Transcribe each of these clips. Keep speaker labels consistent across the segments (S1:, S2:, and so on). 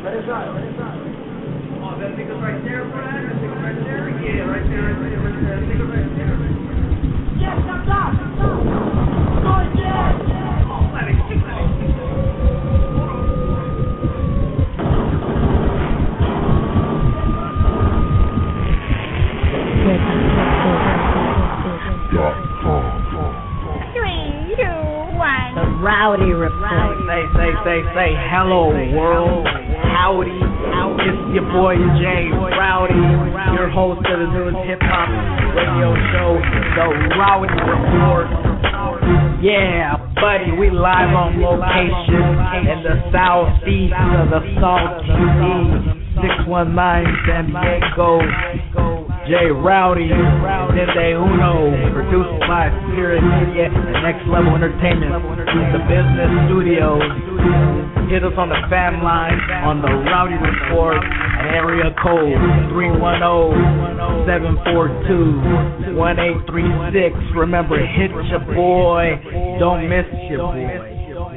S1: Let it ride, let it ride. Oh, that nigga right there, Brad? That nigga right there? Yeah, right there, right there, right there. That nigga right there. Yes, I'm not. Go again. Oh, let it, keep let it.
S2: Three, two, one.
S3: The Rowdy Report.
S4: Say, say, say, say, hello world. Howdy. It's your boy Jay Rowdy, your host of the newest hip hop radio show, The Rowdy Report. Yeah, buddy, we live on location in the southeast of the Salt TV, 619 San Diego. Jay Rowdy, Dende Uno, produced by Spirit Media and Next Level Entertainment. The business studios. Hit us on the fan line on the Rowdy Report area code 310-742-1836. Remember, hit your boy. Don't miss your boy.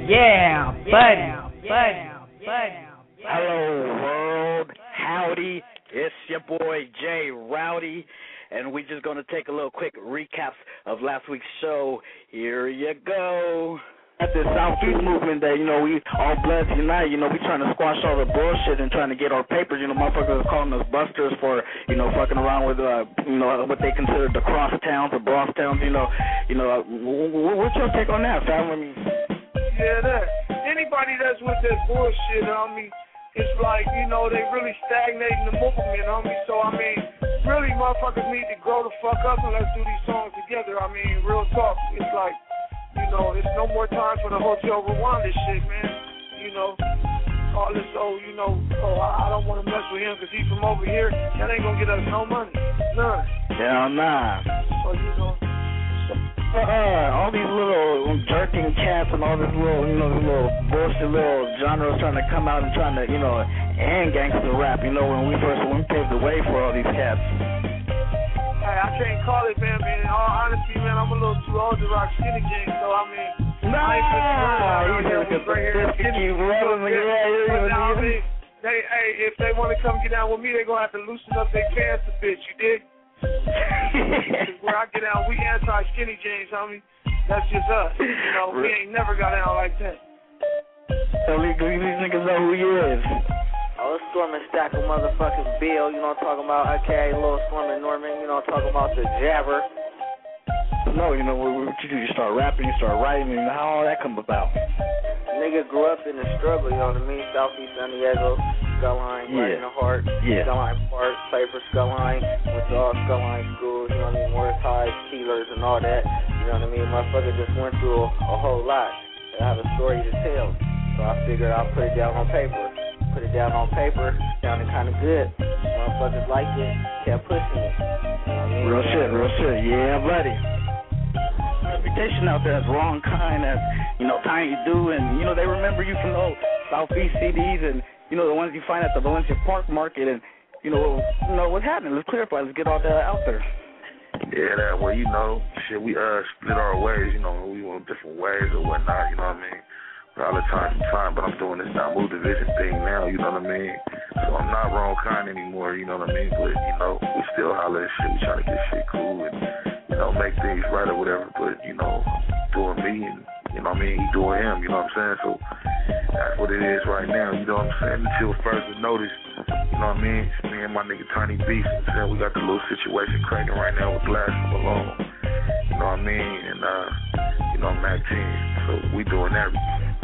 S4: Yeah, buddy, buddy, buddy.
S5: Hello, world. Howdy. It's your boy Jay Rowdy, and we're just going to take a little quick recap of last week's show. Here you go. At the Southeast movement that, you know, we all blessed unite, you know, we trying to squash all the bullshit and trying to get our papers. You know, motherfuckers are calling us busters for, you know, fucking around with, uh, you know, what they consider the cross towns, the bronx towns, you know. You know, what's your take on that, fam? I mean,
S6: Yeah, that. Anybody that's with that bullshit, homie, it's like, you know, they really stagnating the movement, homie. So, I mean, really, motherfuckers need to grow the fuck up and let's do these songs together. I mean, real talk. It's like, you know, it's no more time for the Hotel Rwanda shit, man. You know, all this, oh, you know, oh, I I don't want to mess with him because he's from over here. That ain't going to get us no money. None.
S5: hell nah.
S6: So, you know,
S5: Uh, all these little jerking cats and all this little, you know, this little bullshit little genres trying to come out and trying to, you know, and gangster rap. You know, when we first when we paved the way for all these cats.
S6: Hey, I can't call it, man, man. In all honesty, man, I'm a little too old to rock skinny jeans, so, I mean,
S5: Nah,
S6: I ain't just running out
S5: you just
S6: hair and
S5: keep
S6: skinny
S5: rolling, yeah, yeah, yeah.
S6: mean, they, hey, if they want to come get down with me, they're going to have to loosen up their pants a bit, you dig? where I get down, we anti-skinny jeans, homie. That's just us. You know, we ain't never got down like that.
S5: So these, these niggas know who he is.
S7: Oh, it's Storm and Stack of motherfucking Bill, you know what I'm talking about, aka Lil Storm and Norman, you know what I'm talking about, the Jabber.
S5: No, you know what, you do? You start rapping, you start writing, and how all that come about?
S7: Nigga grew up in the struggle, you know what I mean? Southeast San Diego, Skyline, right in the heart.
S5: Yeah.
S7: Skyline Park, played for Skyline, went to all Skyline schools, you know what I mean? Morse High, Keillers, and all that. You know what I mean? My Motherfucker just went through a, a whole lot. And I have a story to tell. So I figured I'll put it down on paper. Put it down on paper, sounded kind of good. Motherfuckers liked it, kept pushing it. You know I mean?
S5: Real shit, real shit. Yeah, buddy. Reputation out there is wrong kind as, you know, Tiny Doo, and, you know, they remember you from the old Southeast CDs and, you know, the ones you find at the Valencia Park Market and, you know, you know what's happening. Let's clarify. Let's get all that out there.
S8: Yeah, that way, you know, shit, we uh split our ways, you know, we went different ways or whatnot, you know what I mean? All the time to time, but I'm doing this now move division thing now, you know what I mean? So I'm not wrong kind anymore, you know what I mean? But, you know, we still holler at shit, we trying to get shit cool and, you know, make things right or whatever, but, you know, doing me and, you know what I mean, he doing him, you know what I'm saying? So that's what it is right now, you know what I'm saying? Until further notice, you know what I mean? Me and my nigga Tiny Beast, you know? We got the little situation cracking right now with Glass Malone, you know what I mean? And, uh, you know, Mac 10. So we doing that,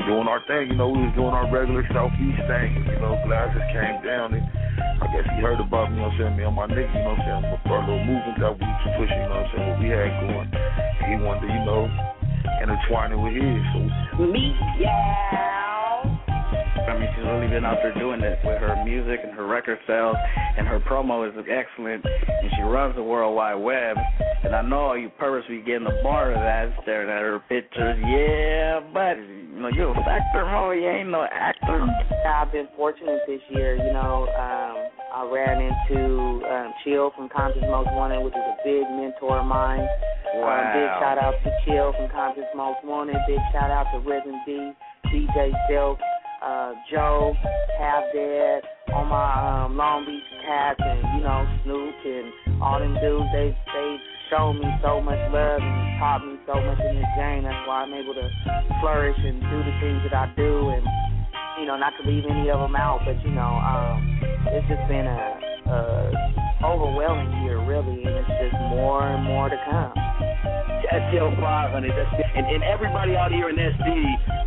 S8: doing our thing, you know, we was doing our regular Southeast thing, you know, Glass just came down and I guess he heard about me, you know what I'm saying, me and my nigga, you know what I'm saying, our little movement that we was pushing, you know what I'm saying, what we had going. He wanted to, you know, intertwine it with his. So
S3: Me, yeah.
S9: I mean, she's really been out there doing it with her music and her record sales, and her promo is excellent, and she runs the World Wide Web. And I know you purposely getting a bar of that, staring at her pictures. Yeah, but you know you're a factor, mo. You ain't no actor.
S7: I've been fortunate this year. You know, um, I ran into um, Chill from Compton's Most Wanted, which is a big mentor of mine. Um, big shout out to Chill from Compton's Most Wanted. Big shout out to Rhythm D, DJ Silk, uh,
S10: Joe, Half Dead, all my um, Long Beach cats, and you know Snoop and all them dudes. They they shown me so much love and taught me so much in this game. That's why I'm able to flourish and do the things that I do, and you know not to leave any of them out. But you know, um, it's just been a, a overwhelming year, really, and it's just more and more to come.
S11: STL 500. That's and, and everybody out here in SD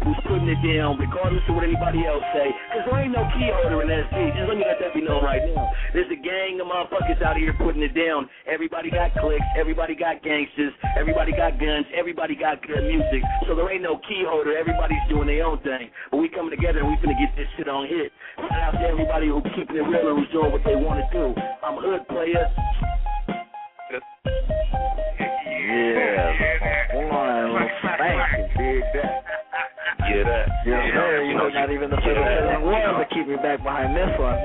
S11: who's putting it down, regardless of what anybody else say, because there ain't no key holder in SD. Just let me let that be known right now. There's a gang of motherfuckers out here putting it down. Everybody got clicks. Everybody got gangsters. Everybody got guns. Everybody got good music. So there ain't no key holder. Everybody's doing their own thing. But we coming together and we finna get this shit on hit. Shout out to everybody who's keeping it real and who's doing what they want to do. I'm hood player.
S5: Yeah, that.
S12: Yeah, that.
S5: Yes,
S12: yeah,
S5: sir. You know, not even the fiddle
S12: yeah.
S5: yeah. one to keep me back behind this one.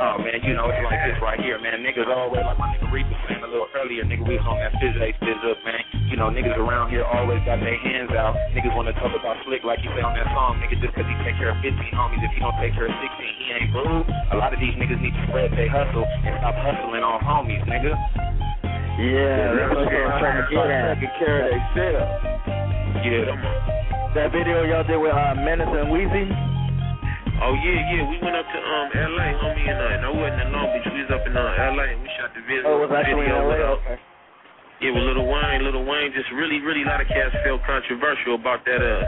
S12: Oh man, you know it's like this right here, man. Niggas always like my nigga Reed was saying a little earlier, nigga. We was on that fizz A fizz up, man. You know niggas around here always got their hands out. Niggas want to talk about slick like you say on that song, nigga. Just 'cause he take care of 15 homies, if he don't take care of 16, he ain't rude. A lot of these niggas need to spread their hustle and stop hustling on homies, nigga.
S5: Yeah, that's what I'm trying to get at. Taking care of themselves.
S12: Yeah.
S5: That video y'all did with uh, Menace and Weezy.
S13: Oh yeah, yeah. We went up to um LA, homie, and uh, no, wasn't in Long Beach. We was up in uh, LA and we shot the video.
S5: Oh, it was actually in LA.
S13: with, uh,
S5: Okay.
S13: Yeah, with Lil Wayne. Lil Wayne just really, really a lot of cats felt controversial about that uh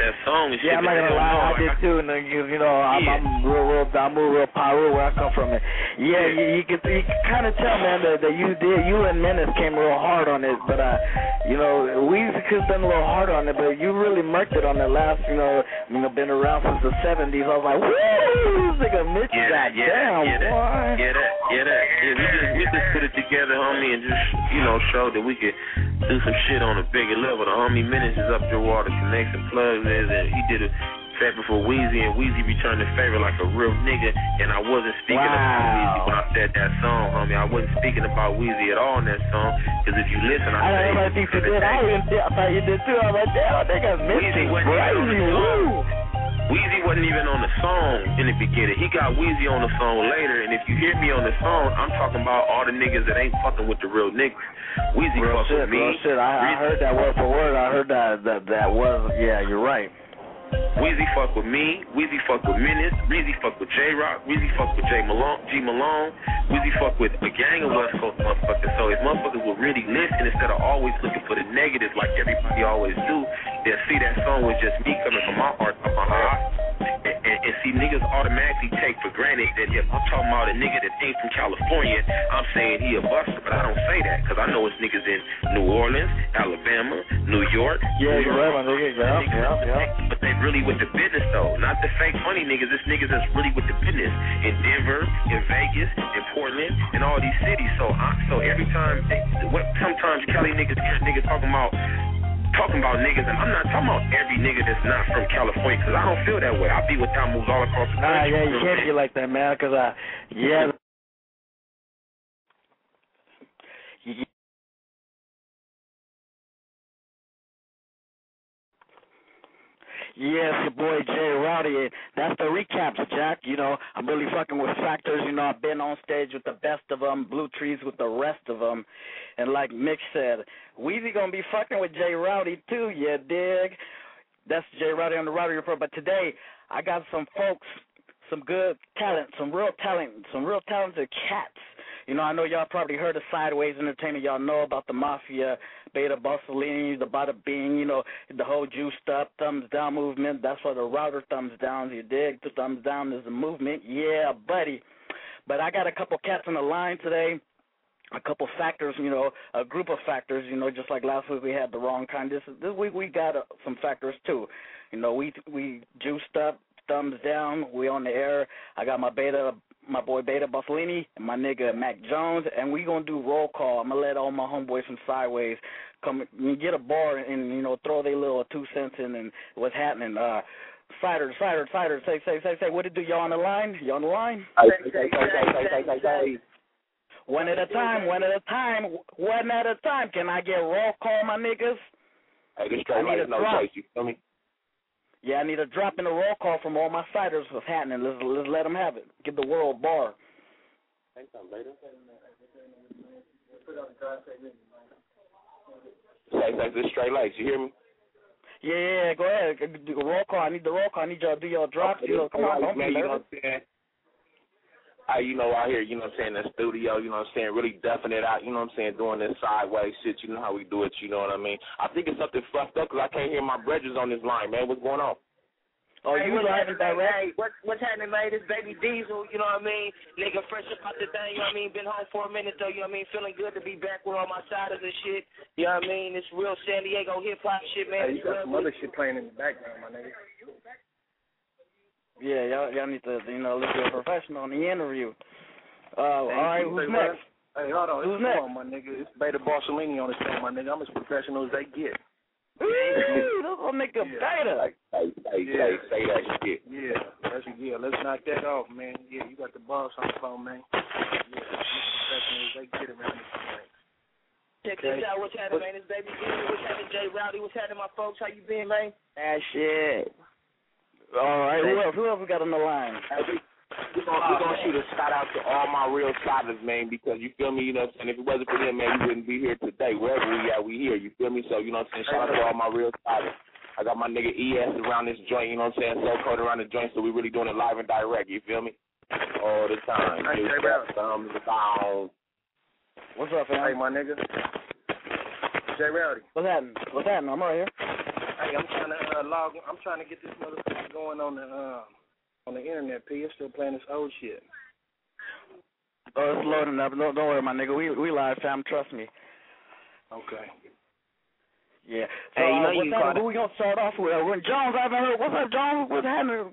S13: that song and shit.
S5: Yeah, I'm not gonna lie, I did too. And then, you, you know, I'm,
S13: Yeah.
S5: I'm real, real, I'm real, real Pyro where I come from. And yeah, you, you can, you can kind of tell, man, that, that you did, you and Menace came real hard on it. But uh, you know, we could have done a little hard on it, but you really murked it on the last, you know, you know, been around since the '70s. I was like, woo, this nigga Mitch
S13: Yeah, that, yeah, yeah,
S5: boy.
S13: yeah, that, yeah, that, yeah. We just we just put it together, homie, and just you know show that we could do some shit on a bigger level. The homie Menace is up your water, connects and plugs is, and he did a favor for Weezy, and Weezy returned the favor like a real nigga. And I wasn't speaking about
S5: Wow.
S13: Weezy when I said that song, homie. I wasn't speaking about Weezy at all in that song, because if you listen, I,
S5: I
S13: say
S5: don't you did. I, even thought you did too. I'm like, damn, nigga, Mitch
S13: Weezy
S5: is
S13: wasn't even on the
S5: crazy.
S13: Weezy wasn't even on the song in the beginning. He got Weezy on the song later, and if you hear me on the song, I'm talking about all the niggas that ain't fucking with the real niggas. Weezy
S5: Real
S13: fuck
S5: shit,
S13: with me.
S5: real shit. I, I heard that word for word. I heard that that that was. Yeah, you're right.
S13: Weezy fuck with me. Weezy fuck with Menace. Weezy fuck with J Rock. Weezy fuck with J Malone. G Malone. Weezy fuck with a gang of West Coast motherfuckers. So if motherfuckers would really listen instead of always looking for the negatives like everybody always do, they'll see that song was just me coming from my heart, from my heart. And, and see niggas automatically take for granted that if I'm talking about a nigga that ain't from California, I'm saying he a buster, but I don't say that because I know it's niggas in New Orleans, Alabama, New York.
S5: Yeah,
S13: New York.
S5: right, my nigga. Yeah, yeah, yeah.
S13: But they really with the business though, not the fake funny niggas. It's niggas that's really with the business in Denver, in Vegas, in Portland, in all these cities. So, I, so every time, they, what sometimes Cali niggas hear niggas talking about. Talking about niggas, and I'm not talking about every nigga that's not from California, because I don't feel that way. I be with time moves all across the
S5: Nah,
S13: country.
S5: yeah, you
S13: know what I'm
S5: can't be like that, man. Cause uh, yeah. Yes, your boy Jay Rowdy. That's the recaps, Jack. You know, I'm really fucking with factors. You know, I've been on stage with the best of them, Blue Trees with the rest of them. And like Mick said, Weezy gonna be fucking with Jay Rowdy too, you dig? That's Jay Rowdy on the Rowdy Report. But today, I got some folks, some good talent, some real talent, some real talented cats. You know, I know y'all probably heard of Sideways Entertainment. Y'all know about the Mafia, Beta Mussolini, the Bada Bing, you know, the whole juiced up thumbs down movement. That's why the router thumbs down. You dig? The thumbs down is the movement. Yeah, buddy. But I got a couple cats on the line today. A couple factors, you know, a group of factors, you know, just like last week we had the wrong kind. This this week we got uh, some factors too. You know, we we juiced up, thumbs down. We on the air. I got my beta, my boy Beta Bussolini, and my nigga Mac Jones, and we gonna do roll call. I'm gonna let all my homeboys from Sideways come and get a bar and you know throw their little two cents in and what's happening. Uh, Cider, cider, cider. Say, say, say, say. What it do? Y'all on the line? Y'all on the line? One at a time. One at a time. One at a time. Can I get roll call, my niggas?
S14: Hey, this
S5: I
S14: straight
S5: need
S14: like
S5: a
S14: no chase, you feel me?
S5: Yeah, I need a drop in the roll call from all my fighters. What's happening? Let's let's let them have it. Give the world bar.
S14: Say, say, this straight lights. You hear me?
S5: Yeah, yeah, yeah, go ahead. Roll call. I need the roll call. I need y'all to do your drops. You know, come on, don't
S14: man,
S5: be
S14: you know
S5: nervous.
S14: what I'm saying? I, you know, out here, you know what I'm saying, in the studio, you know what I'm saying, really duffing it out, you know what I'm saying, doing this sideways shit, you know how we do it, you know what I mean? I think it's something fucked up because I can't hear my brethren on this line, man. What's going on?
S5: Oh,
S15: hey,
S5: you
S15: what's
S5: live
S15: happening,
S5: in?
S15: Hey, what, what's happening, man? This baby Diesel, you know what I mean? Nigga, fresh up out the thing, you know what I mean? Been home for a minute, though, you know what I mean? Feeling good to be back with all my siders and shit. You know what I mean? This real San Diego hip hop shit, man.
S16: Hey, you got some other shit playing in the background, my nigga.
S5: Yeah, y'all y'all need to you know look at a professional in the interview. Uh, all right, who's next?
S16: what? Hey, hold on.
S5: Who's
S16: Come
S5: next?
S16: on, my nigga. It's Beta Barcelini on the show, my nigga. I'm as professional as they get.
S5: Ooh, That's what make a beta.
S14: Hey, hey,
S16: Yeah.
S14: say, say that shit.
S16: Yeah, that's yeah. Let's knock that off, man. Yeah, you got the boss on the phone, man. Yeah, as professional as they get around this thing.
S15: Check this out. What's happening, man? It's baby Diesel. What's happening, Jay Rowdy? What's happening, my folks? How you been, man?
S3: That shit.
S5: All right, who else? Who else we got on the line?
S14: We're gonna, we gonna shoot a shout out to all my real siders, man, because you feel me, you know what I'm saying? If it wasn't for them, man, we wouldn't be here today. Wherever we at, we here, you feel me? So, you know what I'm saying? Shout out to all my real siders. I got my nigga ES around this joint, you know what I'm saying? So code around the joint, so we really doing it live and direct, you feel me? All the time.
S16: Hey,
S14: New
S16: Jay
S14: stuff, thumbs down.
S5: What's up,
S16: Hey, my nigga. Jay Rowdy.
S5: What's happening? What's happening? I'm right here.
S16: Hey, I'm trying to uh, log. I'm trying to get this motherfucker going on the um on the internet. P. It's still playing this old shit.
S5: Oh, it's loading up. Don't, don't worry, my nigga. We we live, fam. Trust me.
S16: Okay.
S5: Yeah. So,
S3: Hey, you know
S5: uh,
S3: you
S5: what's
S3: can call?
S5: Who we gonna start off with? Uh, when Jones, I haven't heard. What's up, Jones? What's happening?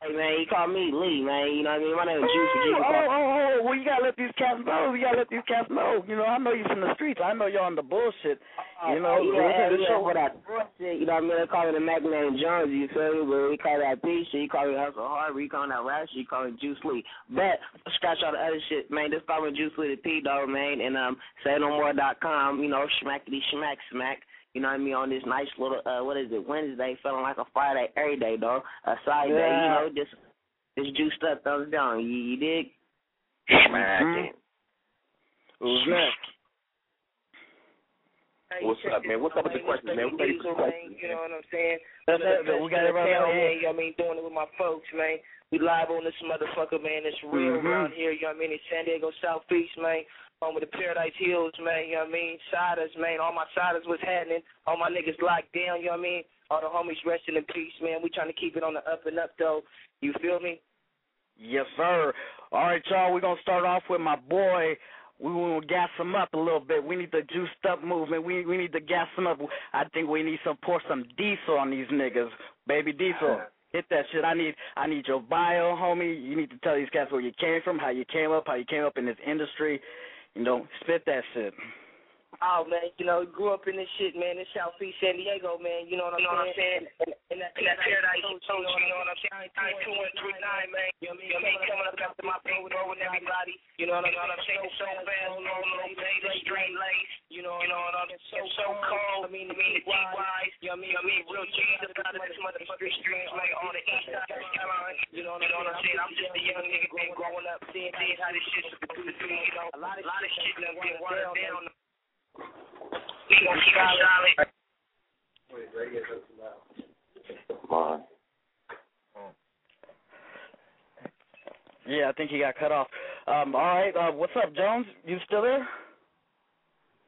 S3: Hey man, he called me Lee, man. You know what I mean? My name is Juicy.
S5: Oh,
S3: You
S5: oh, oh, oh, well, you gotta let these cats know. You gotta let these cats know. You know, I know you from the streets. I know you're on the bullshit. You know,
S3: yeah,
S5: listen to the
S3: yeah,
S5: show.
S3: for that bullshit. You know what I mean? They call me the Mac Man Jones, you feel me? But we call that P shit. You call me Hustle Hard. We call that rap shit. You call me Juice Lee. But scratch all the other shit, man. Just call me Juice Lee the P dog, man. And um, say no more dot com. You know, schmackety schmack smack. You know what I mean? On this nice little uh, what is it? Wednesday, feeling like a Friday every day, dog. A side day. You know, just just juiced up, thumbs down. You, you dig?
S5: Who's next?
S15: Hey,
S14: What's
S15: check
S14: up, man? What's up with the
S15: man.
S14: questions,
S15: This
S14: man?
S15: baby
S14: We ready for
S15: Diesel,
S14: the
S15: man.
S14: questions,
S15: You know what I'm saying?
S5: That's
S15: Another
S5: it. We got
S15: best
S5: everybody
S15: in
S5: on
S15: town,
S5: here.
S15: man. You know what I mean? Doing it with my folks, man. We live on this motherfucker, man. It's real
S5: Mhm.
S15: around here. You know what I mean? It's San Diego Southeast, man. With the Paradise Hills, man. You know what I mean? Siders, man. All my siders was happening. All my niggas locked down. You know what I mean? All the homies resting in peace, man. We trying to keep it on the up and up, though. You feel me?
S5: Yes, sir. All right, y'all. We're gonna start off with my boy. We want to gas him up a little bit. We need the juiced up movement. We we need to gas him up. I think we need some pour some diesel on these niggas, baby diesel. Hit that shit. I need I need your bio, homie. You need to tell these cats where you came from, how you came up, how you came up in this industry. You know, spit that shit.
S15: Oh man, you know, grew up in this shit, man. This Southeast San Diego, man. You know what I'm saying? You know what And, and that, and that paradise coach, you know what I'm saying? Nine two one three nine, man. You know what I mean? Coming up after my bro with everybody. You know what I'm saying? So fast, no no later, straight lace. You know, you know what I'm saying? So cold. I mean, I mean, the wise. You know what I mean? I mean, real up out of this motherfucking streets, man. On the east side of Carolina. You know what I'm saying? I'm just a young nigga, been growing up, seeing how this shit's supposed to do. You know, a lot of shit done been watered down.
S5: Yeah, I think he got cut off. Um, all right, uh, what's up, Jones? You still there?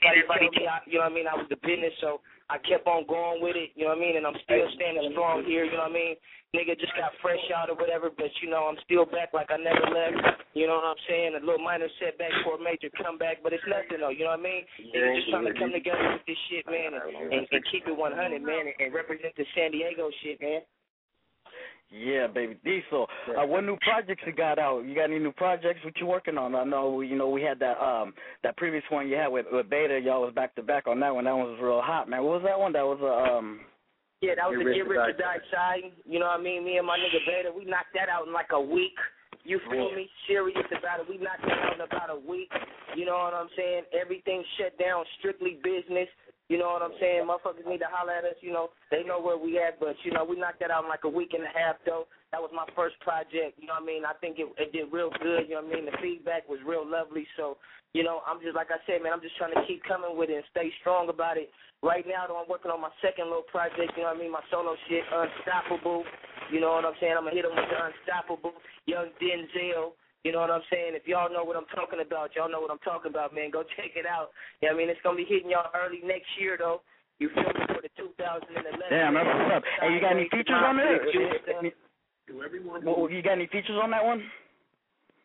S15: Everybody, I, you know what I mean? I was the business, so I kept on going with it, you know what I mean? And I'm still standing strong here, you know what I mean? Nigga just got fresh out or whatever, but you know, I'm still back like I never left. You know what I'm saying? A little minor setback for a major comeback, but it's nothing though, you know what I mean? Niggas just trying to come together with this shit, man, and, and, and keep it 100, man, and, and represent the San Diego shit, man.
S5: Yeah, baby Diesel. Uh, what new projects you got out? You got any new projects? What you working on? I know you know we had that um that previous one you had with with Beta. Y'all was back to back on that one. That one was real hot, man. What was that one? That was a um.
S15: Yeah, that was
S5: Get
S15: the Get Rich or
S5: Die
S15: Die Trying. You know what I mean? Me and my nigga Beta, we knocked that out in like a week. You feel me? Serious about it. We knocked that out in about a week. You know what I'm saying? Everything shut down, strictly business. You know what I'm saying? Motherfuckers need to holler at us. You know, they know where we at, but you know, we knocked that out in like a week and a half though. That was my first project. You know what I mean? I think it, it did real good. You know what I mean? The feedback was real lovely. So, you know, I'm just like I said, man. I'm just trying to keep coming with it and stay strong about it. Right now, though, I'm working on my second little project. You know what I mean? My solo shit, Unstoppable. You know what I'm saying? I'm gonna hit him with the Unstoppable, Young Denzel. You know what I'm saying? If y'all know what I'm talking about, y'all know what I'm talking about, man. Go check it out. Yeah, I mean, it's gonna be hitting y'all early next year, though. You feel me for the 2011?
S5: Damn, that's what's up. Hey, you got any features on there? Well, you got any features on that one?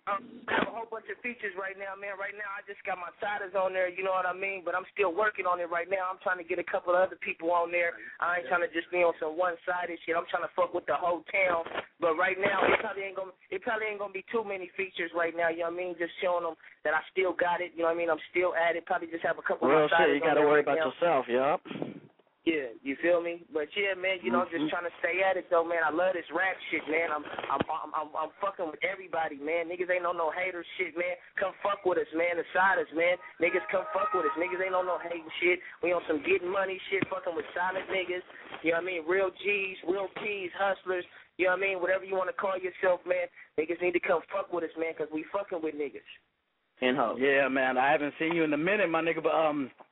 S15: Um, I have a whole bunch of features right now, man. Right now, I just got my siders on there. You know what I mean? But I'm still working on it right now. I'm trying to get a couple of other people on there. I ain't trying to just be on some one-sided shit. I'm trying to fuck with the whole town. But right now, it probably ain't gonna. It probably ain't gonna be too many features right now. You know what I mean? Just showing them that I still got it. You know what I mean? I'm still at it. Probably just have a couple
S5: Real
S15: of
S5: shit. You got to worry
S15: right
S5: about
S15: now.
S5: yourself. Yup.
S15: Yeah, you feel me? But yeah, man, you know, I'm just trying to stay at it though, man. I love this rap shit, man. I'm I'm I'm I'm, I'm fucking with everybody, man. Niggas ain't no no hater shit, man. Come fuck with us, man. The us, man. Niggas come fuck with us. Niggas ain't on no hating shit. We on some getting money shit, fucking with solid niggas. You know what I mean? Real G's, real P's, hustlers. You know what I mean? Whatever you want to call yourself, man. Niggas need to come fuck with us, man, 'cause we fucking with niggas.
S5: In house. Yeah, man. I haven't seen you in a minute, my nigga. But um, just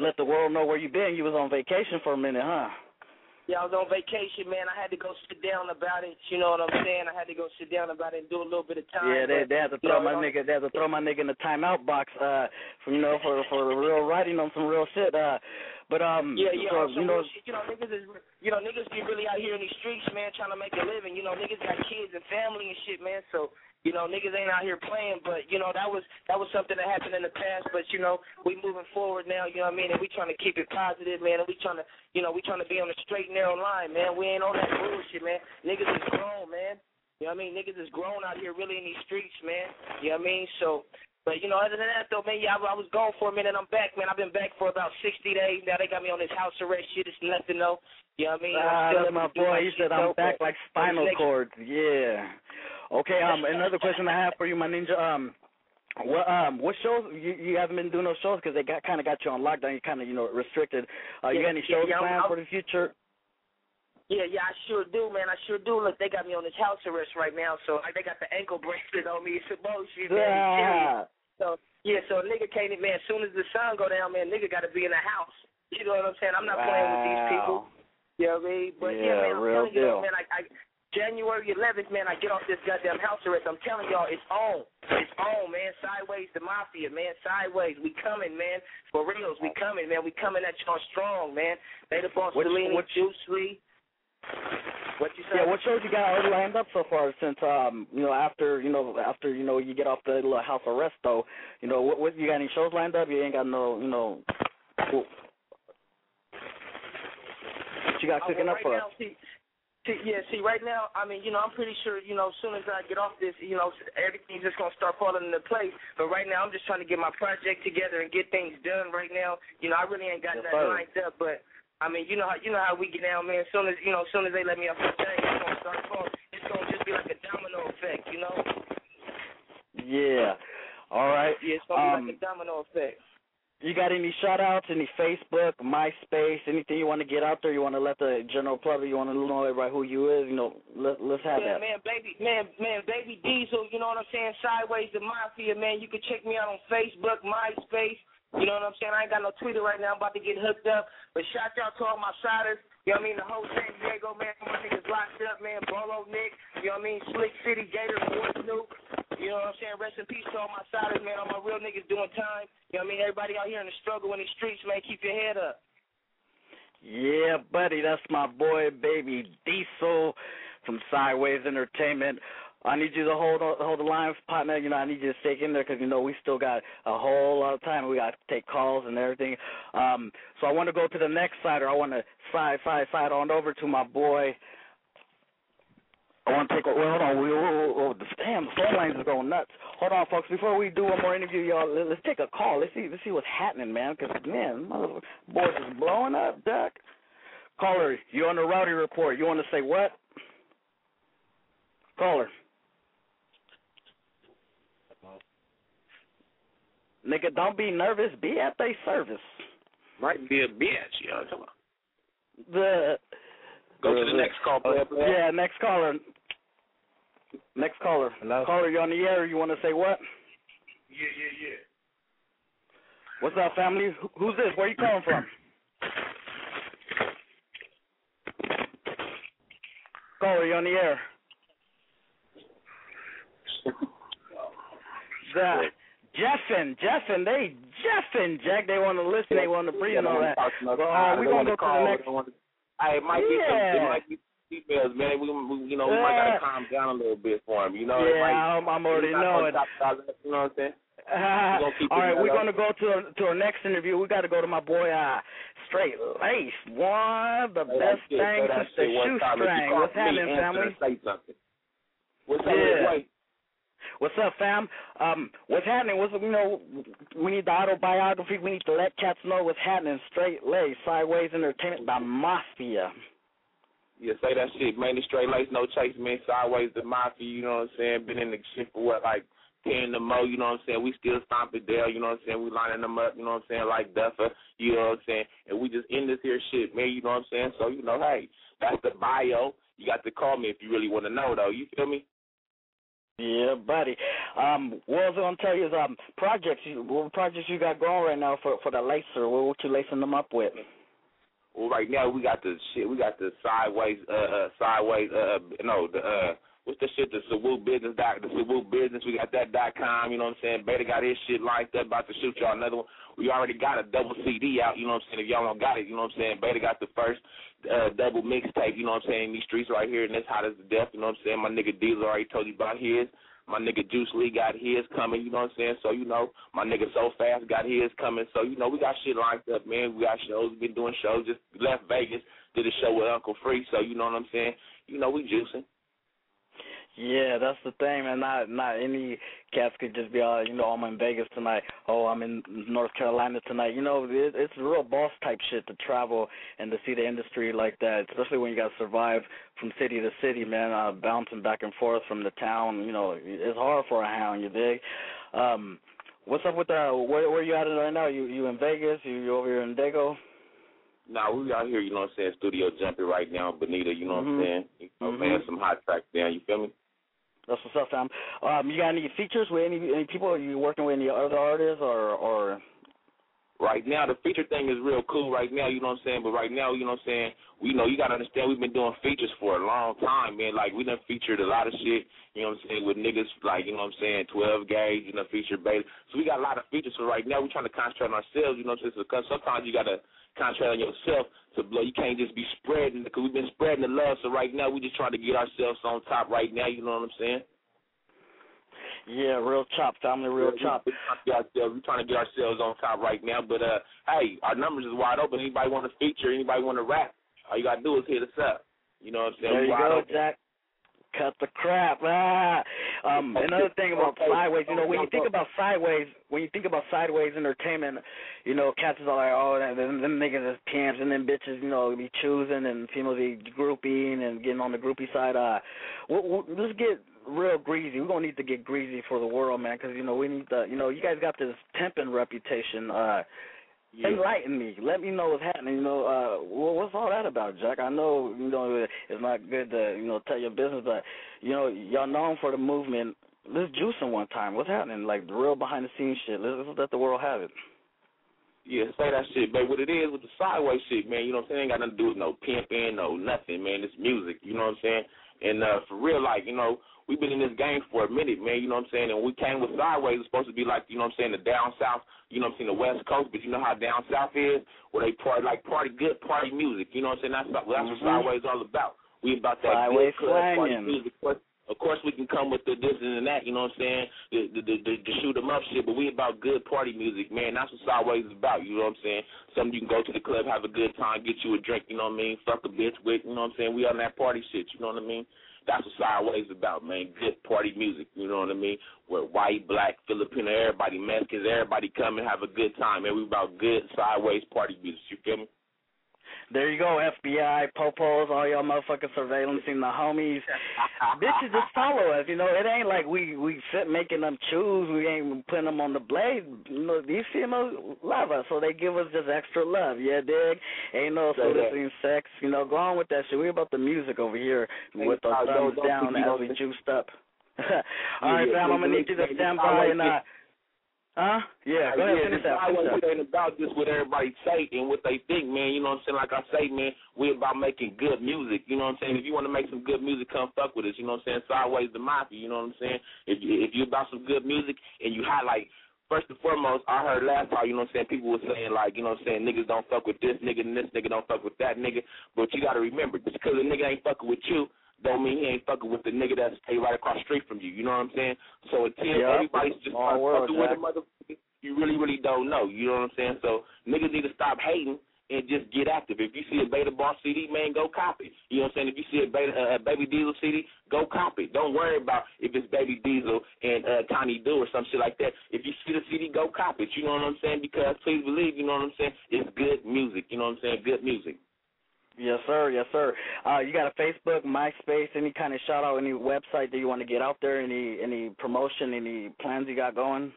S5: let the world know where you been. You was on vacation for a minute, huh?
S15: Yeah, I was on vacation, man. I had to go sit down about it. You know what I'm saying? I had to go sit down about it and do a little bit of time.
S5: Yeah, they they had to throw my nigga. They had to throw my nigga in the timeout box. Uh, for you know, for for real writing on some real shit. Uh, but um,
S15: Yeah, yeah,
S5: so, you know,
S15: real shit. You know, niggas is, you know, niggas be really out here in these streets, man, trying to make a living. You know, niggas got kids and family and shit, man. So, you know, niggas ain't out here playing. But you know, that was that was something that happened in the past. But you know, we moving forward now. You know what I mean? And we trying to keep it positive, man. And we trying to, you know, we trying to be on the straight and narrow line, man. We ain't on that bullshit, man. Niggas is grown, man. You know what I mean? Niggas is grown out here, really in these streets, man. You know what I mean? So. But you know, other than that though, man, yeah, I, I was gone for a minute. I'm back, man. I've been back for about 60 days now. They got me on this house arrest shit. It's nothing though. You know what I mean? I'm
S5: Ah, that's my boy. He said I'm back like spinal cords. Yeah. Okay. Um. Another question I have for you, my ninja. Um. What um what shows you you haven't been doing those shows because they got kind of got you on lockdown. You kind of you know restricted. Uh, you got any shows
S15: yeah,
S5: planned
S15: I'm-
S5: for the future?
S15: Yeah, yeah, I sure do, man. I sure do. Look, they got me on this house arrest right now, so like, they got the ankle bracelet on me. It's some bullshit, man.
S5: Yeah.
S15: So yeah, so a nigga can't man. As soon as the sun go down, man, nigga got to be in the house. You know what I'm saying? I'm not playing with these people. You know what I mean? But yeah,
S5: Yeah,
S15: man, I'm
S5: real
S15: telling you,
S5: deal.
S15: man, I, I January 11th, man, I get off this goddamn house arrest. I'm telling y'all, it's on. It's on, man. Sideways the mafia, man. Sideways, we coming, man. For reals, we coming, man. We coming at y'all strong, man. They the boss,
S5: What-
S15: Juice Lee. What you say?
S5: Yeah, what shows you got already lined up so far? Since um, you know, after you know, after you know, you get off the little house arrest though, you know, what, what you got any shows lined up? You ain't got no, you know, what you got
S15: Uh,
S5: cooking
S15: well,
S5: up for
S15: now, see, yeah, see, right now, I mean, you know, I'm pretty sure, you know, as soon as I get off this, you know, everything's just gonna start falling into place. But right now, I'm just trying to get my project together and get things done. Right now, you know, I really ain't got
S5: Yes,
S15: nothing lined up, but. I mean, you know how you know how we get down, man. As soon as you know, as soon as they let me off the thing, it's gonna start falling. It's gonna just be like a domino effect, you know.
S5: Yeah. All right.
S15: Yeah, it's gonna
S5: Um,
S15: be like a domino effect.
S5: You got any shout outs, any Facebook, MySpace, anything you want to get out there? You want to let the general public, you want to know everybody who you is? You know, let let's have that.
S15: yeah,
S5: that.
S15: man, baby, man, man, baby Diesel. You know what I'm saying? Sideways the Mafia, man. You can check me out on Facebook, MySpace. You know what I'm saying? I ain't got no Twitter right now. I'm about to get hooked up. But shout out to all my siders. You know what I mean? The whole San Diego, man. My niggas locked up, man. Bolo Nick. You know what I mean? Slick City, Gator, Boy Snoop. You know what I'm saying? Rest in peace to all my siders, man. All my real niggas doing time. You know what I mean? Everybody out here in the struggle in these streets, man. Keep your head up.
S5: Yeah, buddy, that's my boy, baby Diesel from Sideways Entertainment. I need you to hold hold the line, partner. You know, I need you to stay in there because you know we still got a whole lot of time. We got to take calls and everything. Um, so I want to go to the next side, or I want to side, side, side on over to my boy. I want to take. A well, hold on. We, oh, oh, oh, the- damn, the phone lines is going nuts. Hold on, folks. Before we do one more interview, y'all, let- let's take a call. Let's see. Let's see what's happening, man. Because man, mother, boys is blowing up, Duck. Caller, you on the rowdy report? You want to say what? Caller. Nigga, don't be nervous. Be at their service.
S14: Might be a bitch, you know what I'm talking about?
S5: The
S14: Go to the next call, player, player.
S5: Yeah, next caller. Next caller. Caller, you on the air? You want to say what?
S17: Yeah, yeah, yeah.
S5: What's up, family? Who's this? Where you calling from? Caller, you on the air? The Jeffin, Jeffin, they Jeffin, Jack. They want to listen. They want to breathe and all that. But uh, we gonna go to the next.
S14: I it might be some,
S5: Yeah.
S14: it might be females, man. We, we you know, we might gotta calm down a little bit for him. You know,
S5: Yeah,
S14: might,
S5: I'm, I'm already knowing.
S14: top You know what I'm saying?
S5: Uh, all right, we're
S14: mellow.
S5: gonna go to to our next interview. We got to go to my boy uh, Straight Lace, one of the
S14: that
S5: best
S14: shit,
S5: things since the shoestring.
S14: time. If you call
S5: What's happening, family?
S14: Say something. What's up,
S5: Yeah.
S14: Wait.
S5: What's up, fam? Um, what's happening? What's you know? We need the autobiography. We need to let cats know what's happening. Straight Lace, Sideways Entertainment by Mafia.
S14: Yeah, say that shit, man. Straight lace, no chase, man. Sideways the mafia, you know what I'm saying? Been in the shit for what, like ten the mo, you know what I'm saying? We still stomping there, you know what I'm saying? We lining them up, you know what I'm saying, like Duffer, you know what I'm saying? And we just in this here shit, man, you know what I'm saying? So, you know, hey, that's the bio. You got to call me if you really want to know though, you feel me?
S5: Yeah, buddy. Um, what I was gonna tell you is um projects. You, what projects you got going right now for for the lacer? What, what you lacing them up with?
S14: Well, right now we got the shit. We got the sideways, uh, uh sideways, uh, uh, no, the uh, what's the shit? The Sawu business dot, the Sawu business. We got that dot com. You know what I'm saying? Beta got his shit lined up, about to shoot y'all another one. We already got a double CD out. You know what I'm saying? If y'all don't got it, you know what I'm saying? Beta got the first uh double mixtape. You know what I'm saying? These streets right here, and it's hot as the death. You know what I'm saying? My nigga Diesel already told you about his. My nigga Juice Lee got his coming, you know what I'm saying? So, you know, my nigga So Fast got his coming. So, you know, we got shit lined up, man. We got shows, we been doing shows. Just left Vegas, did a show with Uncle Free. So, you know what I'm saying? You know, we juicing.
S5: Yeah, that's the thing, man. Not not any cats could just be, uh, you know, I'm in Vegas tonight. Oh, I'm in North Carolina tonight. You know, it, it's real boss type shit to travel and to see the industry like that, especially when you got to survive from city to city, man. Uh, bouncing back and forth from the town. You know, it's hard for a hound. You dig? Um, what's up with uh, where where you at right now? You you in Vegas? You you over here in Dago?
S14: Nah, we out here, you know what I'm saying, studio jumping right now, Bonita, you know what I'm
S5: Mhm.
S14: saying? You know,
S5: Mhm.
S14: man, some hot tracks down, you feel me?
S5: That's what's up, fam. Um, you got any features with any any people? Are you working with any other artists or or?
S14: Right now, the feature thing is real cool right now, you know what I'm saying? But right now, you know what I'm saying, we know you got to understand we've been doing features for a long time, man. Like, we done featured a lot of shit, you know what I'm saying, with niggas like, you know what I'm saying, 12 gauge, you know, featured beta. So we got a lot of features. So right now, we're trying to concentrate on ourselves, you know what I'm saying? Because sometimes you got to concentrate on yourself to blow. You can't just be spreading, because we've been spreading the love. So right now, we just trying to get ourselves on top right now, you know what I'm saying?
S5: Yeah, real chop, family, real
S14: Yeah,
S5: chop.
S14: We, we, trying to get ourselves, we trying to get ourselves on top right now. But uh, hey, our numbers is wide open. Anybody want to feature? Anybody want to rap? All you gotta do is hit us up. You know what I'm saying?
S5: There you
S14: wide
S5: go,
S14: open.
S5: Jack. Cut the crap. Ah. Um, another thing about sideways, you know, when you think about sideways, when you think about sideways entertainment, you know, cats is all like, oh, them, them niggas is pimps and then bitches, you know, be choosing and females be grouping and getting on the groupie side. Uh, let's get real greasy. We're gonna need to get greasy for the world, man, because you know we need to. You know, you guys got this temping reputation. Uh, Enlighten me. Let me know what's happening. You know, uh, well, what's all that about, Jack? I know you know it's not good to you know tell your business, but you know y'all known for the movement. Let's juice them one time. What's happening? Like the real behind the scenes shit. Let's, let's let the world have it.
S14: Yeah, say that shit, man. What it is with the sideways shit, man, you know what I'm saying? Ain't got nothing to do with no pimping, no nothing, man. It's music, you know what I'm saying? And uh for real, like, you know, we've been in this game for a minute, man, you know what I'm saying? And we came with sideways, it's supposed to be like, you know what I'm saying, the down south, you know what I'm saying, the west coast, but you know how down south is? Where they party like party good party music, you know what I'm saying? That's that's
S5: Mhm.
S14: what sideways is all about. We about that
S5: Sideways
S14: good party music. Of course, of course we can come with the this and that, you know what I'm saying? The the the, the, the shoot 'em up shit, but we about good party music, man. That's what sideways is about, you know what I'm saying? Something you can go to the club, have a good time, get you a drink, you know what I mean? Fuck a bitch with, you know what I'm saying? We on that party shit, you know what I mean? That's what sideways is about, man. Good party music, you know what I mean? Where white, black, Filipino, everybody, Mexicans, everybody come and have a good time, man. We about good sideways party music, you feel me?
S5: There you go, FBI, popos, all y'all motherfucking surveillancing the homies. Bitches just follow us. You know, it ain't like we we sit making them choose. We ain't putting them on the blade. You know, these females love us, so they give us just extra love. Yeah, dig? Ain't no soliciting sex. You know, go on with that shit. We about the music over here with
S14: Hey,
S5: our
S14: uh,
S5: thumbs
S14: don't- don't
S5: down as we juiced up. all right,
S14: Yeah,
S5: fam.
S14: yeah,
S5: I'm gonna need you to
S14: yeah,
S5: stand
S14: yeah,
S5: by and uh. Huh? Yeah, go ahead,
S14: yeah,
S5: finish that.
S14: highway
S5: Finish
S14: shit ain't about just what everybody say and what they think, man. You know what I'm saying? Like I say, man, we about making good music. You know what I'm saying? If you want to make some good music, come fuck with us. You know what I'm saying? Sideways the mafia. You know what I'm saying? If you, if you about some good music and you highlight. First and foremost, I heard last time, you know what I'm saying, people were saying like, you know what I'm saying, niggas don't fuck with this nigga and this nigga don't fuck with that nigga. But you gotta remember, just because a nigga ain't fucking with you, don't mean he ain't fucking with the nigga that's stay right across the street from you. You know what I'm saying? So until
S5: Yup.
S14: everybody's just fucking with a motherfucker, you really, really don't know. You know what I'm saying? So niggas need to stop hating and just get active. If you see a Beta Bar CD, man, go copy. You know what I'm saying? If you see a Beta uh, Baby Diesel CD, go copy. Don't worry about if it's Baby Diesel and uh, Tiny Doo or some shit like that. If you see the CD, go copy it. You know what I'm saying? Because please believe, you know what I'm saying? It's good music. You know what I'm saying? Good music.
S5: Yes, sir. Yes, sir. Uh, you got a Facebook, MySpace, any kind of shout out, any website that you want to get out there, any any promotion, any plans you got going?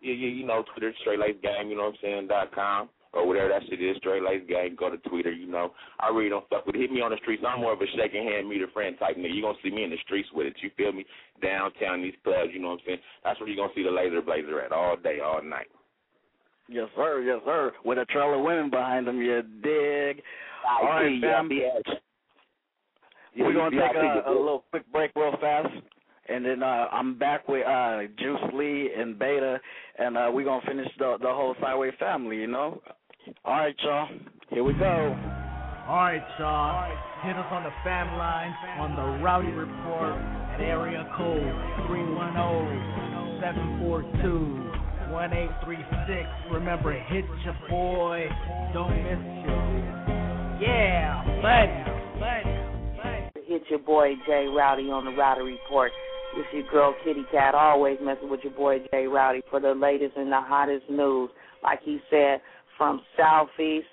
S14: Yeah, yeah, you know, Twitter, Straight Lace Gang, you know what I'm saying, dot com. Or whatever that shit is, Straight Lace Gang, go to Twitter, you know. I really don't fuck with it. Hit me on the streets. I'm more of a shaking hand, meet a friend type nigga. You're gonna see me in the streets with it. You feel me? Downtown, these clubs, you know what I'm saying? That's where you're gonna see the laser blazer at all day, all night.
S5: Yes, sir. Yes, sir. With a trail of women behind them, you dig?
S14: I
S5: All right, fam.
S14: yeah. Yeah,
S5: We're gonna take a, a little quick break real fast, and then uh, I'm back with uh, Juice Lee and Beta, and uh, we're gonna finish the the whole Sideway family. You know. All right, y'all. Here we go.
S4: Alright, y'all. Hit us on the fam line on the Rowdy Report at area code 310-742-1836. Remember, hit your boy. Don't miss you. Yeah, buddy. Buddy.
S10: Hit your boy Jay Rowdy on the Rowdy Report. It's your girl Kitty Cat, always messing with your boy Jay Rowdy for the latest and the hottest news. Like he said, from Southeast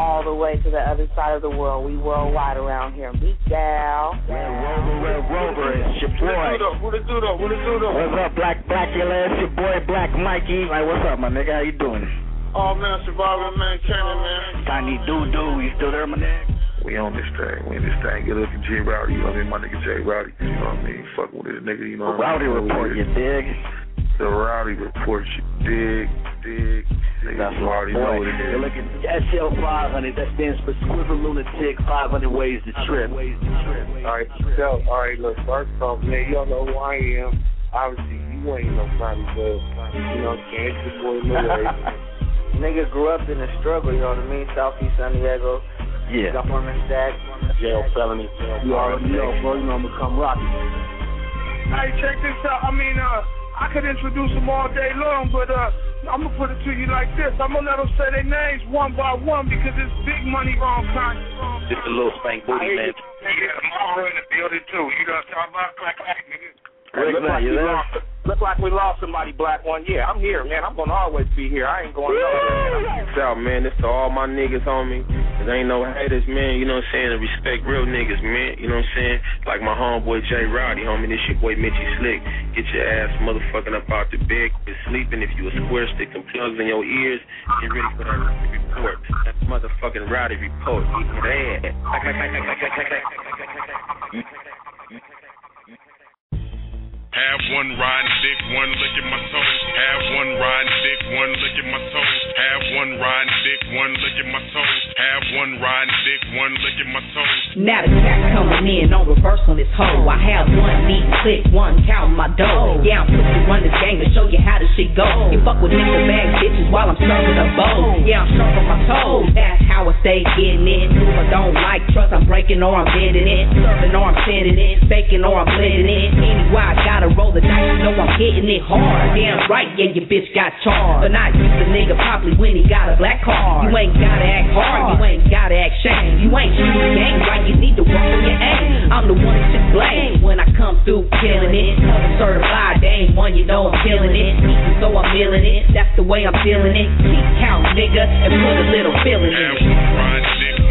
S10: all the way to the other side of the world. We worldwide around here. Meet Gal.
S5: Red Rover, Red Rover, it's your boy.
S16: What it do though? What it do though?
S5: What's up, Black Blackula? It's your boy Black Mikey. Like, what's up, my nigga? How you doing?
S16: Oh man, surviving man, Kenny man.
S5: Tiny Doo Doo, you still there, my nigga?
S8: We on this thing. We in this thing. Get up to J Rowdy. You know what I mean? My nigga J Rowdy. You know what I mean? Fuck with this nigga. You know what I
S5: Rowdy
S8: mean?
S5: Report, you dig?
S8: The Rowdy Report. You dig? Dig? Niggas
S5: That's
S8: you already
S5: my
S8: know
S5: boy.
S8: what it is.
S11: You're looking SL 500. That stands for Squiver Lunatic 500 Ways to Trip.
S16: All right, so all right, look, first off, man, y'all know who I am. Obviously, you ain't nobody, but you know, what I'm saying? it's boy Lil
S7: Nigga grew up in the struggle, you know what I mean? Southeast San Diego.
S5: Yeah.
S7: Government stack.
S14: Jail felony.
S16: You already know, bro. You know I'm gonna come rock. Hey, check this out. I mean, uh, I could introduce them all day long, but uh, I'm gonna put it to you like this. I'm gonna let them say their names one by one because it's big money wrong kind.
S13: Just a little spank booty, man.
S16: Yeah, Tomorrow in the building too. You know what I'm talking about? Clack, clack, nigga.
S14: Look,
S5: man, you there?
S14: Look like we lost somebody, Black One. Yeah, I'm here, man. I'm gonna always be here. I ain't going nowhere.
S13: Peace out, man. This to all my niggas, homie. There ain't no haters, man. You know what I'm saying? Respect real niggas, man. You know what I'm saying? Like my homeboy Jay Rowdy, homie. This your boy Mitchy Slick. Get your ass motherfucking up out the bed. Quit sleeping. If you a square, stick some plugs in your ears. Get ready for that report. That motherfucking Rowdy report. Eat that.
S18: Have one riding dick, one licking my toes. Have one riding dick, one licking my toes. Have one riding dick, one licking my toes. Have one riding dick, one licking my toes.
S19: Now the cat coming in on reverse on this hoe. I have one knee click, one count my dough. Yeah, I'm pussy run this game to show you how this shit go. You fuck with nigga bag bitches while I'm serving a bowl. Yeah, I'm sharp on my toes. Stay getting it. If I don't like trust, I'm breaking or I'm bending it. Serving or I'm sending it. Faking or I'm blending it. Anyway, I gotta roll the dice, you know I'm hitting it hard. Damn right, yeah, your bitch got charged. But not use the nigga probably when he got a black card. You ain't gotta act hard, you ain't gotta act shame. You ain't shooting the game right, you need to work on your aim. I'm the one should blame when I come through killing it. Certified, they ain't one, you know I'm killing it. So I'm feeling it, that's the way I'm feeling it. Keep count, nigga, and put a little feeling in it.
S20: Run, nigga.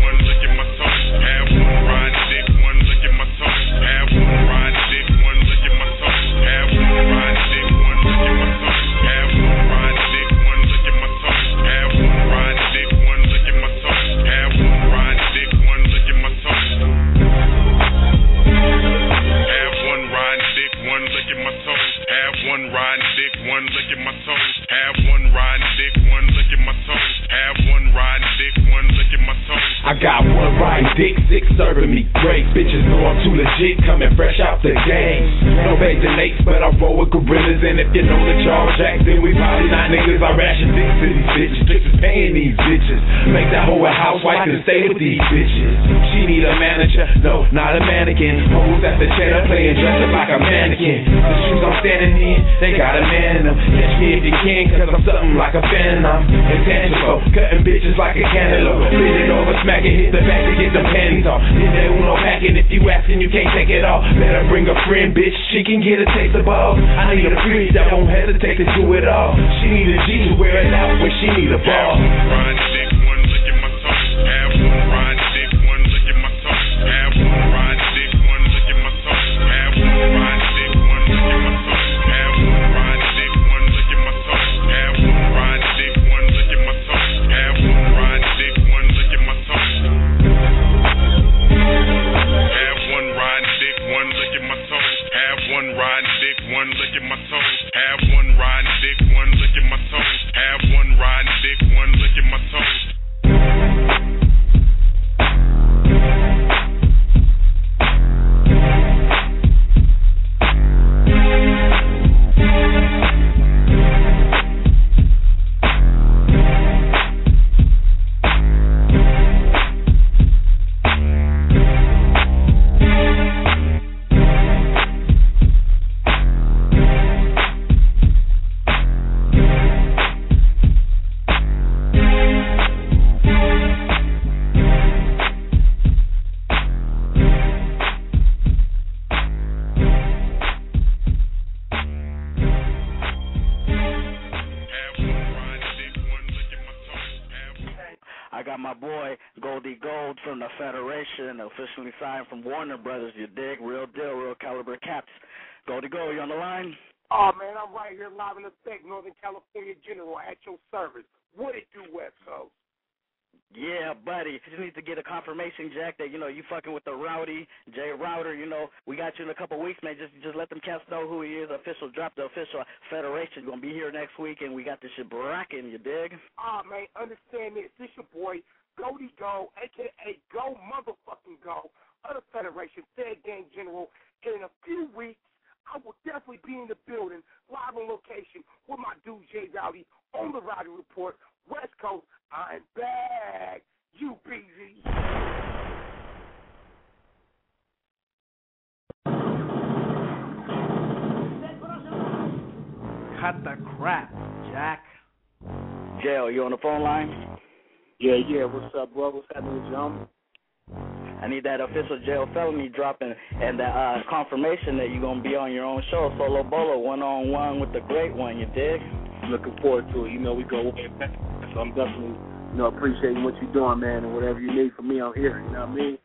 S20: Legit, coming fresh out the game. No Nates, but I roll with gorillas. And if you know the Charles Jack, then we probably not niggas. I ration dicks to these bitches. Chicks is paying these bitches. Make that whole housewife and stay with these bitches. She need a manager, no, not a mannequin. Hoes at the cheddar playing dressed up like a mannequin. The shoes I'm standing in, they got a man in them. Catch me if you can, cause I'm something like a phantom. Intangible, cutting bitches like a cantaloupe. Split it over, smack it, hit the back to get the panties off. Then they uno packing, if you asking, you can't take it off. Better bring a friend, bitch, she can get a taste of balls. I need a freak that won't hesitate to do it all. She need a G to wear it out when she need a ball.
S18: Riding
S5: Goldie Gold from the Federation, officially signed from Warner Brothers. You dig? Real deal, real caliber caps. Goldie Gold, you on the line?
S21: Oh man, I'm right here live in effect, Northern California General, at your service. What it do, West Coast?
S5: Yeah, buddy. You just need to get a confirmation, Jack, that you know you fucking with the Rowdy Jay Router. You know we got you in a couple weeks, man. Just just let them cats know who he is. Official drop the official Federation. Gonna be here next week, and we got this shit rocking. You dig?
S21: Ah man, understand this. This your boy, Goldie Go, aka Go Motherfucking Go, of the Federation, Fed Gang General. And in a few weeks, I will definitely be in the building, live on location, with my dude Jay Rowdy on the Rowdy Report, West Coast. I'm back. You busy.
S4: Cut the crap, Jack.
S5: Jail, you on the phone line?
S22: Yeah, yeah. What's up, bro? What's happening with you, homie?
S5: I need that official jail felony dropping and that uh, confirmation that you're gonna be on your own show, solo bolo, one on one with the great one. You dig?
S22: Looking forward to it. You know, we go way back. So I'm definitely, you know, appreciating what you're doing, man, and whatever you need from me, I'm here. You know what I mean?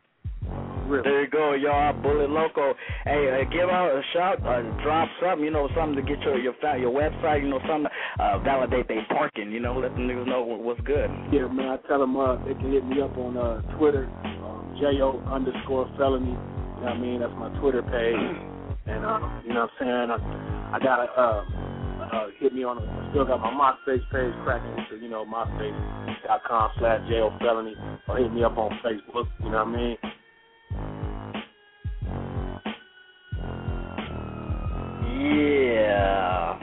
S22: Real.
S5: There you go, y'all. Bullet Loco. Hey, uh, give out a shout, uh, drop something, you know, something to get your your your website, you know, something uh, validate they parking, you know, let the niggas know what's good.
S22: Yeah, man. I tell them uh, they can hit me up on uh, Twitter, um, jo underscore felony. You know what I mean? That's my Twitter page. And uh, you know what I'm saying? I, I gotta uh, uh, hit me on. I still got my MySpace page cracking, so you know MySpace.com slash jo felony, or hit me up on Facebook. You know what I mean?
S5: Yeah.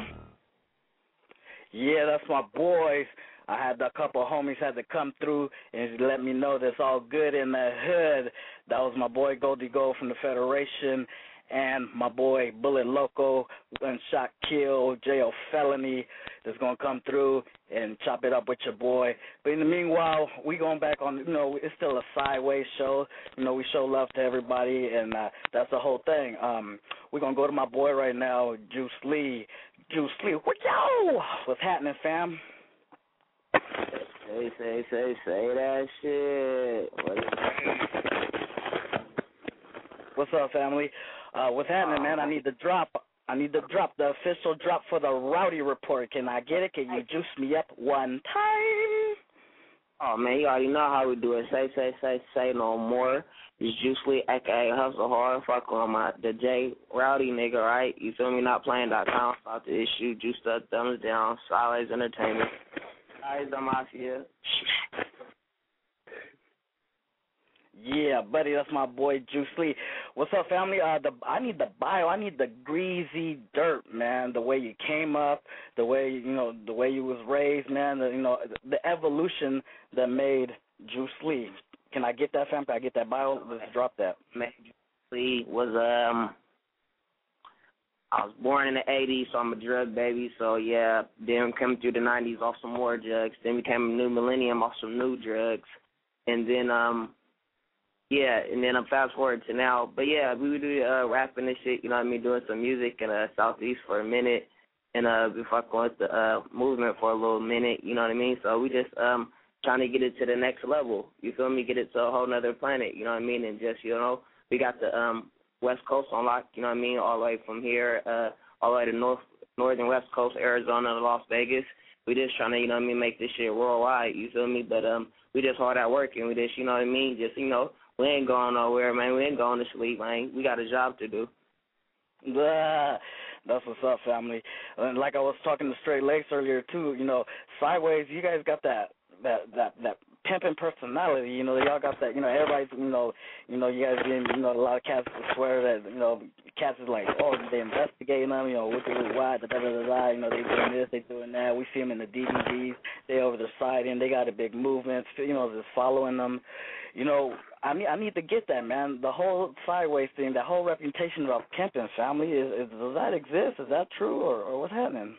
S5: Yeah, that's my boys. I had a couple of homies had to come through and let me know that's all good in the hood. That was my boy Goldie Gold from the Federation and my boy Bullet Loco, one shot kill, jail felony that's gonna come through and chop it up with your boy. But in the meanwhile, we going back on you know, it's still a sideways show. You know, we show love to everybody and uh that's the whole thing. Um we're gonna go to my boy right now, Juice Lee. Juice Lee, what yo? What's happening, fam?
S3: Say, say, say, say that shit. What
S5: What's up, family? Uh, what's happening, man? I need the drop. I need the drop, the official drop for the Rowdy Report. Can I get it? Can you juice me up one time?
S3: Oh man, you already know how we do it. Say, say, say, say no more. It's Juice Lee, aka Hustle Hard. Fuck on my the J Rowdy nigga, right? You feel me? Not playing dot com. Stop the issue. Juiced up, thumbs down. Sideways Entertainment. Guys, the Mafia.
S5: Yeah, buddy, that's my boy Juice Lee. What's up, family? Uh, the I need the bio. I need the greasy dirt, man. The way you came up, the way you know, the way you was raised, man. The, you know, the evolution that made Juice Lee. Can I get that, fam? Can I get that bio? Let's drop that.
S3: Man, Juice Lee was um. I was born in the '80s, so I'm a drug baby. So yeah, then coming through the '90s off some more drugs. Then became a new millennium off some new drugs, and then um yeah, and then I'm fast forward to now. But yeah, we would do uh rapping and shit, you know what I mean, doing some music in uh southeast for a minute and uh before I go into uh movement for a little minute, you know what I mean? So we just um trying to get it to the next level. You feel me? Get it to a whole nother planet, you know what I mean? And just, you know, we got the um West Coast on lock, you know what I mean, all the way from here, uh all the way to north northern West Coast, Arizona Las Vegas. We just trying to, you know what I mean, make this shit worldwide, you feel me? But um we just hard at work and we just, you know what I mean, just, you know, we ain't going nowhere, man. We ain't going to sleep, man. We got a job to do.
S5: That's what's up, family. And like I was talking to Straight Lakes earlier too, you know, sideways, you guys got that that that that pimping personality. You know, y'all got that. You know, everybody's. You know, you know, you guys getting. You know, a lot of cats swear that. You know, cats is like, oh, they investigating them. You know, what they why, da da da da. You know, they doing this, they doing that. We see them in the DVDs. They over the side, and they got a big movement. You know, just following them. You know, I mean, I need to get that, man. The whole sideways thing, the whole reputation about pimping family, is, is does that exist? Is that true, or, or what's happening?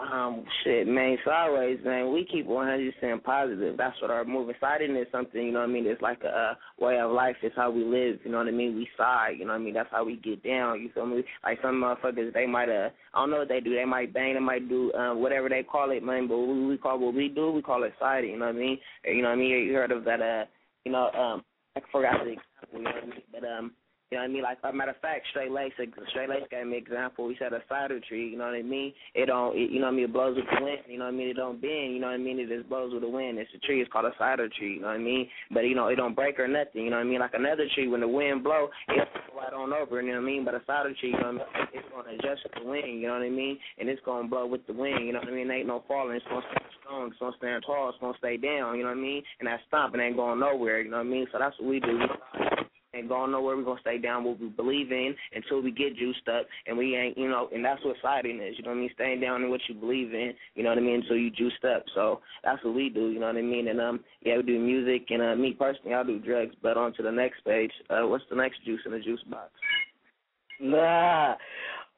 S3: Um, shit, man, sideways, man. We keep 100% positive. That's what our moving siding is something, you know what I mean? It's like a, a way of life. It's how we live, you know what I mean? We side, you know what I mean? That's how we get down, you feel me? Like some motherfuckers, they might, uh, I don't know what they do. They might bang, they might do um, whatever they call it, man. But what we call what we do, we call it siding, you know what I mean? You know what I mean? You heard of that, uh, you know, um, I forgot the example, you know what I mean? But um, you know what I mean? Like a matter of fact, straight lace, straight lace gave me example. He said a cider tree, you know what I mean? It don't, it, you know what I mean? It blows with the wind, you know what I mean? It don't bend, you know what I mean? It just blows with the wind. It's a tree. It's called a cider tree, you know what I mean? But you know, it don't break or nothing, you know what I mean? Like another tree, when the wind blow, it right on over, you know what I mean? But a cider tree, you know what I mean? It's gonna adjust with the wind, you know what I mean? And it's gonna blow with the wind, you know what I mean? There ain't no falling. It's gonna stand strong. It's gonna stand tall. It's gonna stay down, you know what I mean? And that stomping ain't going nowhere, you know what I mean? So that's what we do. Ain't going nowhere. We're gonna stay down what we believe in until we get juiced up, and we ain't, you know, and that's what siding is. You know what I mean? Staying down in what you believe in. You know what I mean? Until you juiced up. So that's what we do. You know what I mean? And um, yeah, we do music, and uh, me personally, I do drugs. But on to the next page. Uh, what's the next juice in the juice box?
S5: Nah.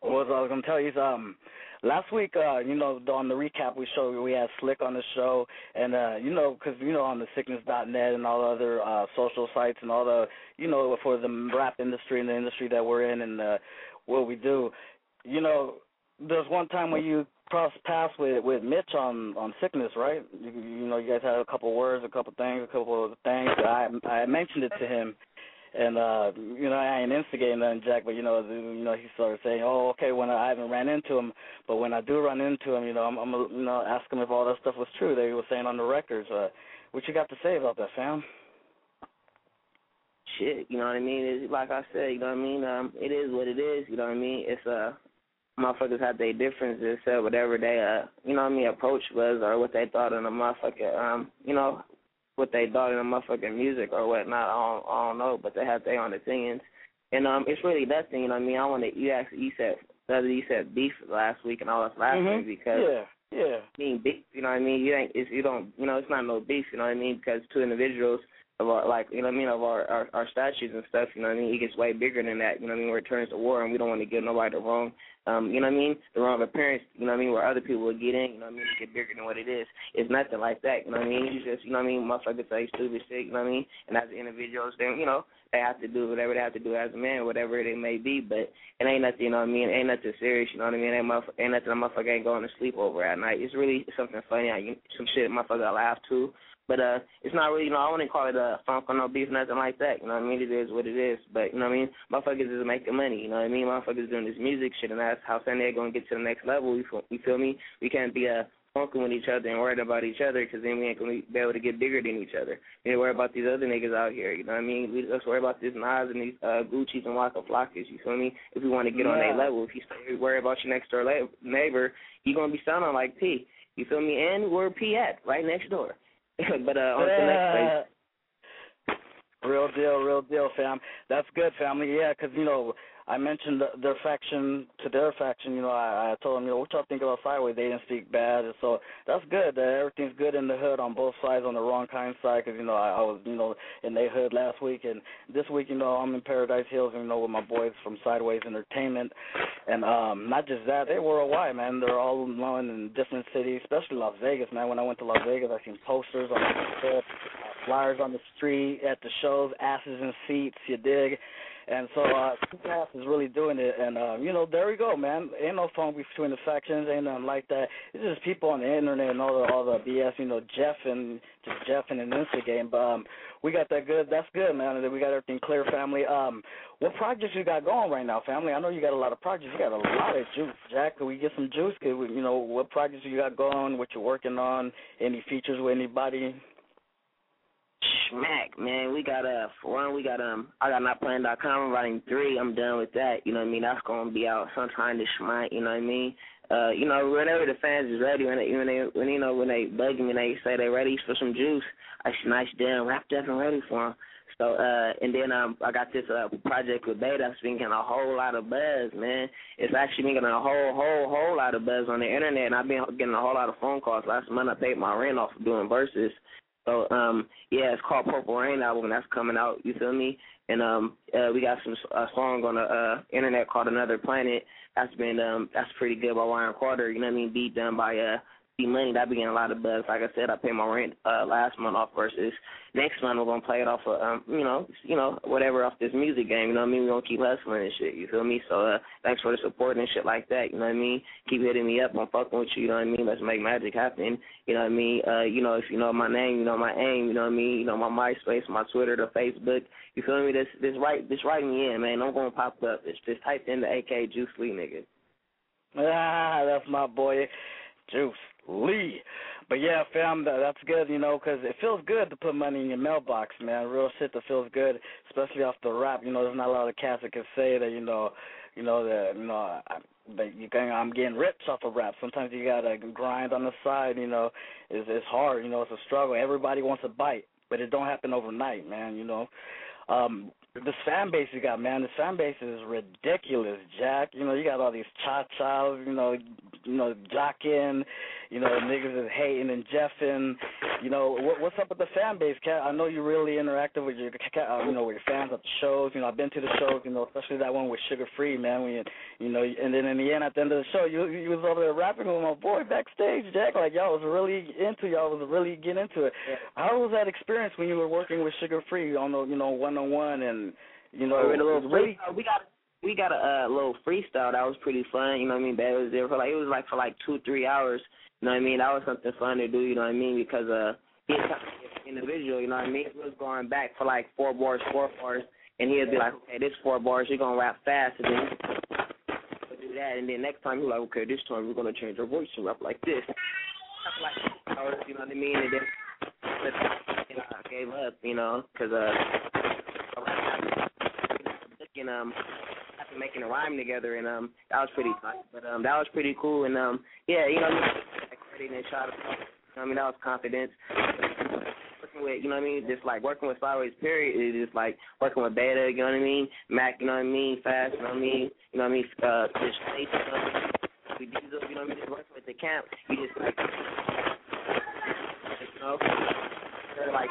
S5: What I was gonna tell you um last week, uh, you know, on the recap we showed, we had Slick on the show, and uh, you know, because you know, on the sickness.net and all the other uh, social sites and all the, you know, for the rap industry and the industry that we're in and uh, what we do, you know, there's one time when you cross paths with with Mitch on on sickness, right? You, you know, you guys had a couple words, a couple things, a couple of things. I I mentioned it to him and uh you know I ain't instigating nothing, Jack, but you know you know he started saying, oh okay, when I, I haven't ran into him, but when I do run into him, you know I'm, I'm you know ask him if all that stuff was true that he was saying on the records. Uh, what you got to say about that, fam?
S3: Shit, you know what I mean? It's like I said, you know what I mean? Um, it is what it is. You know what I mean? It's uh motherfuckers have their differences, said whatever they uh you know what I mean approach was or what they thought in the motherfucker um you know what they thought in the motherfucking music or whatnot. I don't, I don't know, but they have their own opinions. And um, it's really that thing, you know what I mean? I want to, you actually, you said, you said beef last week and all this last
S5: mm-hmm.
S3: week because.
S5: Yeah. Yeah.
S3: I mean beef, you know what I mean? You ain't it's you don't you know, it's not no beef, you know what I mean? Because two individuals of our like you know what I mean, of our, our our statues and stuff, you know what I mean, it gets way bigger than that, you know what I mean, where it turns to war and we don't want to give nobody the wrong um, you know what I mean, the wrong appearance, you know what I mean, where other people will get in, you know what I mean, get bigger than what it is. It's nothing like that, you know what I mean? You just you know what I mean, motherfuckers say stupid shit, you know what I mean? And as individuals then, you know, they have to do whatever they have to do as a man, whatever it may be, but it ain't nothing, you know what I mean, it ain't nothing serious, you know what I mean? Ain't, motherf- ain't nothing a motherfucker ain't going to sleep over at night. It's really something funny, I, some shit motherfucker I laugh too. But uh, it's not really, you know, I wouldn't call it a funk or no beef, nothing like that. You know what I mean? It is what it is. But you know what I mean? Motherfuckers is making money. You know what I mean? Motherfuckers doing this music shit, and that's how San Diego gonna get to the next level. You feel, you feel me? We can't be uh funking with each other and worried about each other because then we ain't gonna be able to get bigger than each other. We ain't worry about these other niggas out here. You know what I mean? We just worry about this Nas and these uh, Gucci's and Waka Flockas. You feel me? If we want to get on that level, if you stay worry about your next door la- neighbor, you gonna be sounding like P. You feel me? And we're P at? Right next door. but uh, on to the next.
S5: Real deal, real deal, fam. That's good, family. Yeah, 'cause you know I mentioned the, their faction to their faction. You know, I, I told them, you know, what y'all think about Sideways? They didn't speak bad, and so that's good. That everything's good in the hood on both sides, on the wrong kind side. 'Cause you know I, I was, you know, in their hood last week, and this week, you know, I'm in Paradise Hills, you know, with my boys from Sideways Entertainment, and um, not just that, they're worldwide, man. They're all known in different cities, especially Las Vegas, man. When I went to Las Vegas, I seen posters on the flyers on the street at the shows, asses in seats, you dig. And so uh Pass is really doing it and uh, you know, there we go, man. Ain't no fun between the factions, ain't nothing like that. It's just people on the internet and all the all the BS, you know, Jeff and just Jeff and an Insta game. But um we got that good that's good, man. We got everything clear family. Um what projects you got going right now, family? I know you got a lot of projects. You got a lot of juice, Jack. Could we get some juice? Could we, you know, what projects you got going, what you're working on, any features with anybody?
S3: Smack, man. We got uh one we got um I got notplaying.com I'm writing three, I'm done with that. You know what I mean? That's gonna be out sometime this month, you know what I mean? Uh, you know, whenever the fans is ready, when they when they when you know when they bug me and they say they ready for some juice, I nice damn wrapped up and ready for them. So uh and then um I got this uh project with Beta that's been getting a whole lot of buzz, man. It's actually been getting a whole whole whole lot of buzz on the internet and I've been getting a whole lot of phone calls. Last month I paid my rent off of doing verses. So um yeah, it's called Purple Rain album that's coming out, you feel me? And um uh we got some a song on the uh internet called Another Planet. That's been um that's pretty good by Ryan Carter, you know what I mean, beat done by uh Money, that be getting a lot of buzz. Like I said, I paid my rent uh last month off versus next month we're gonna play it off of um, you know, you know, whatever off this music game, you know what I mean? We're gonna keep hustling and shit, you feel me? So uh thanks for the support and shit like that, you know what I mean? Keep hitting me up, I'm fucking with you, you know what I mean? Let's make magic happen. You know what I mean? Uh, you know, if you know my name, you know my aim, you know what I mean, you know my MySpace, my Twitter, the Facebook, you feel me? This this right this write me in, man. I'm gonna pop up. It's just type in the AK Juice Lee nigga.
S5: Ah, that's my boy, Juice Lee. But yeah, fam, that, that's good, you know, 'cause it feels good to put money in your mailbox, man. Real shit that feels good, especially off the rap. You know, there's not a lot of cats that can say that, you know, you know that, you know, I, that you can, I'm getting rich off of rap. Sometimes you gotta grind on the side. You know, it's it's hard. You know, it's a struggle. Everybody wants a bite, but it don't happen overnight, man. You know. Um, this fan base you got, man, the fan base is ridiculous, Jack. You know, you got all these cha chas, you know, you know, jocking, you know, niggas is hating and jeffing. You know, what, what's up with the fan base, Cat? I know you're really interactive with your, uh, you know, with your fans at the shows. You know, I've been to the shows, you know, especially that one with Suga Free, man. When you, you know, and then in the end, at the end of the show, you you was over there rapping with my boy backstage, Jack. Like y'all was really into, y'all was really getting into it. How was that experience when you were working with Suga Free on the, you know, one on one and you know,
S3: we, had a little
S5: really
S3: freestyle. we got we got a uh, little freestyle that was pretty fun. You know what I mean? It was there for like it was like for like two three hours. You know what I mean? That was something fun to do. You know what I mean? Because uh, he kind of individual. You know what I mean? He was going back for like four bars, four bars, and he'd be like, okay, this four bars, you're gonna rap fast, and then do that, and then next time he's like, okay, this time we're gonna change our voice and rap like this. Like, you know what I mean? And then you know, I gave up, you know, because uh, looking um making a rhyme together and um that was pretty tight. But um that was pretty cool and um yeah, you know I credit and shot you know I mean that was confidence. Working with you know what I mean, just like working with Sideways period is just like working with Beta, you know what I mean, Mac, you know what I mean, Fast, you know what I mean, you know what I mean, uh just Space, you know what I mean, with Diesel, you know what I mean, just working with the camp, you just like you know they're like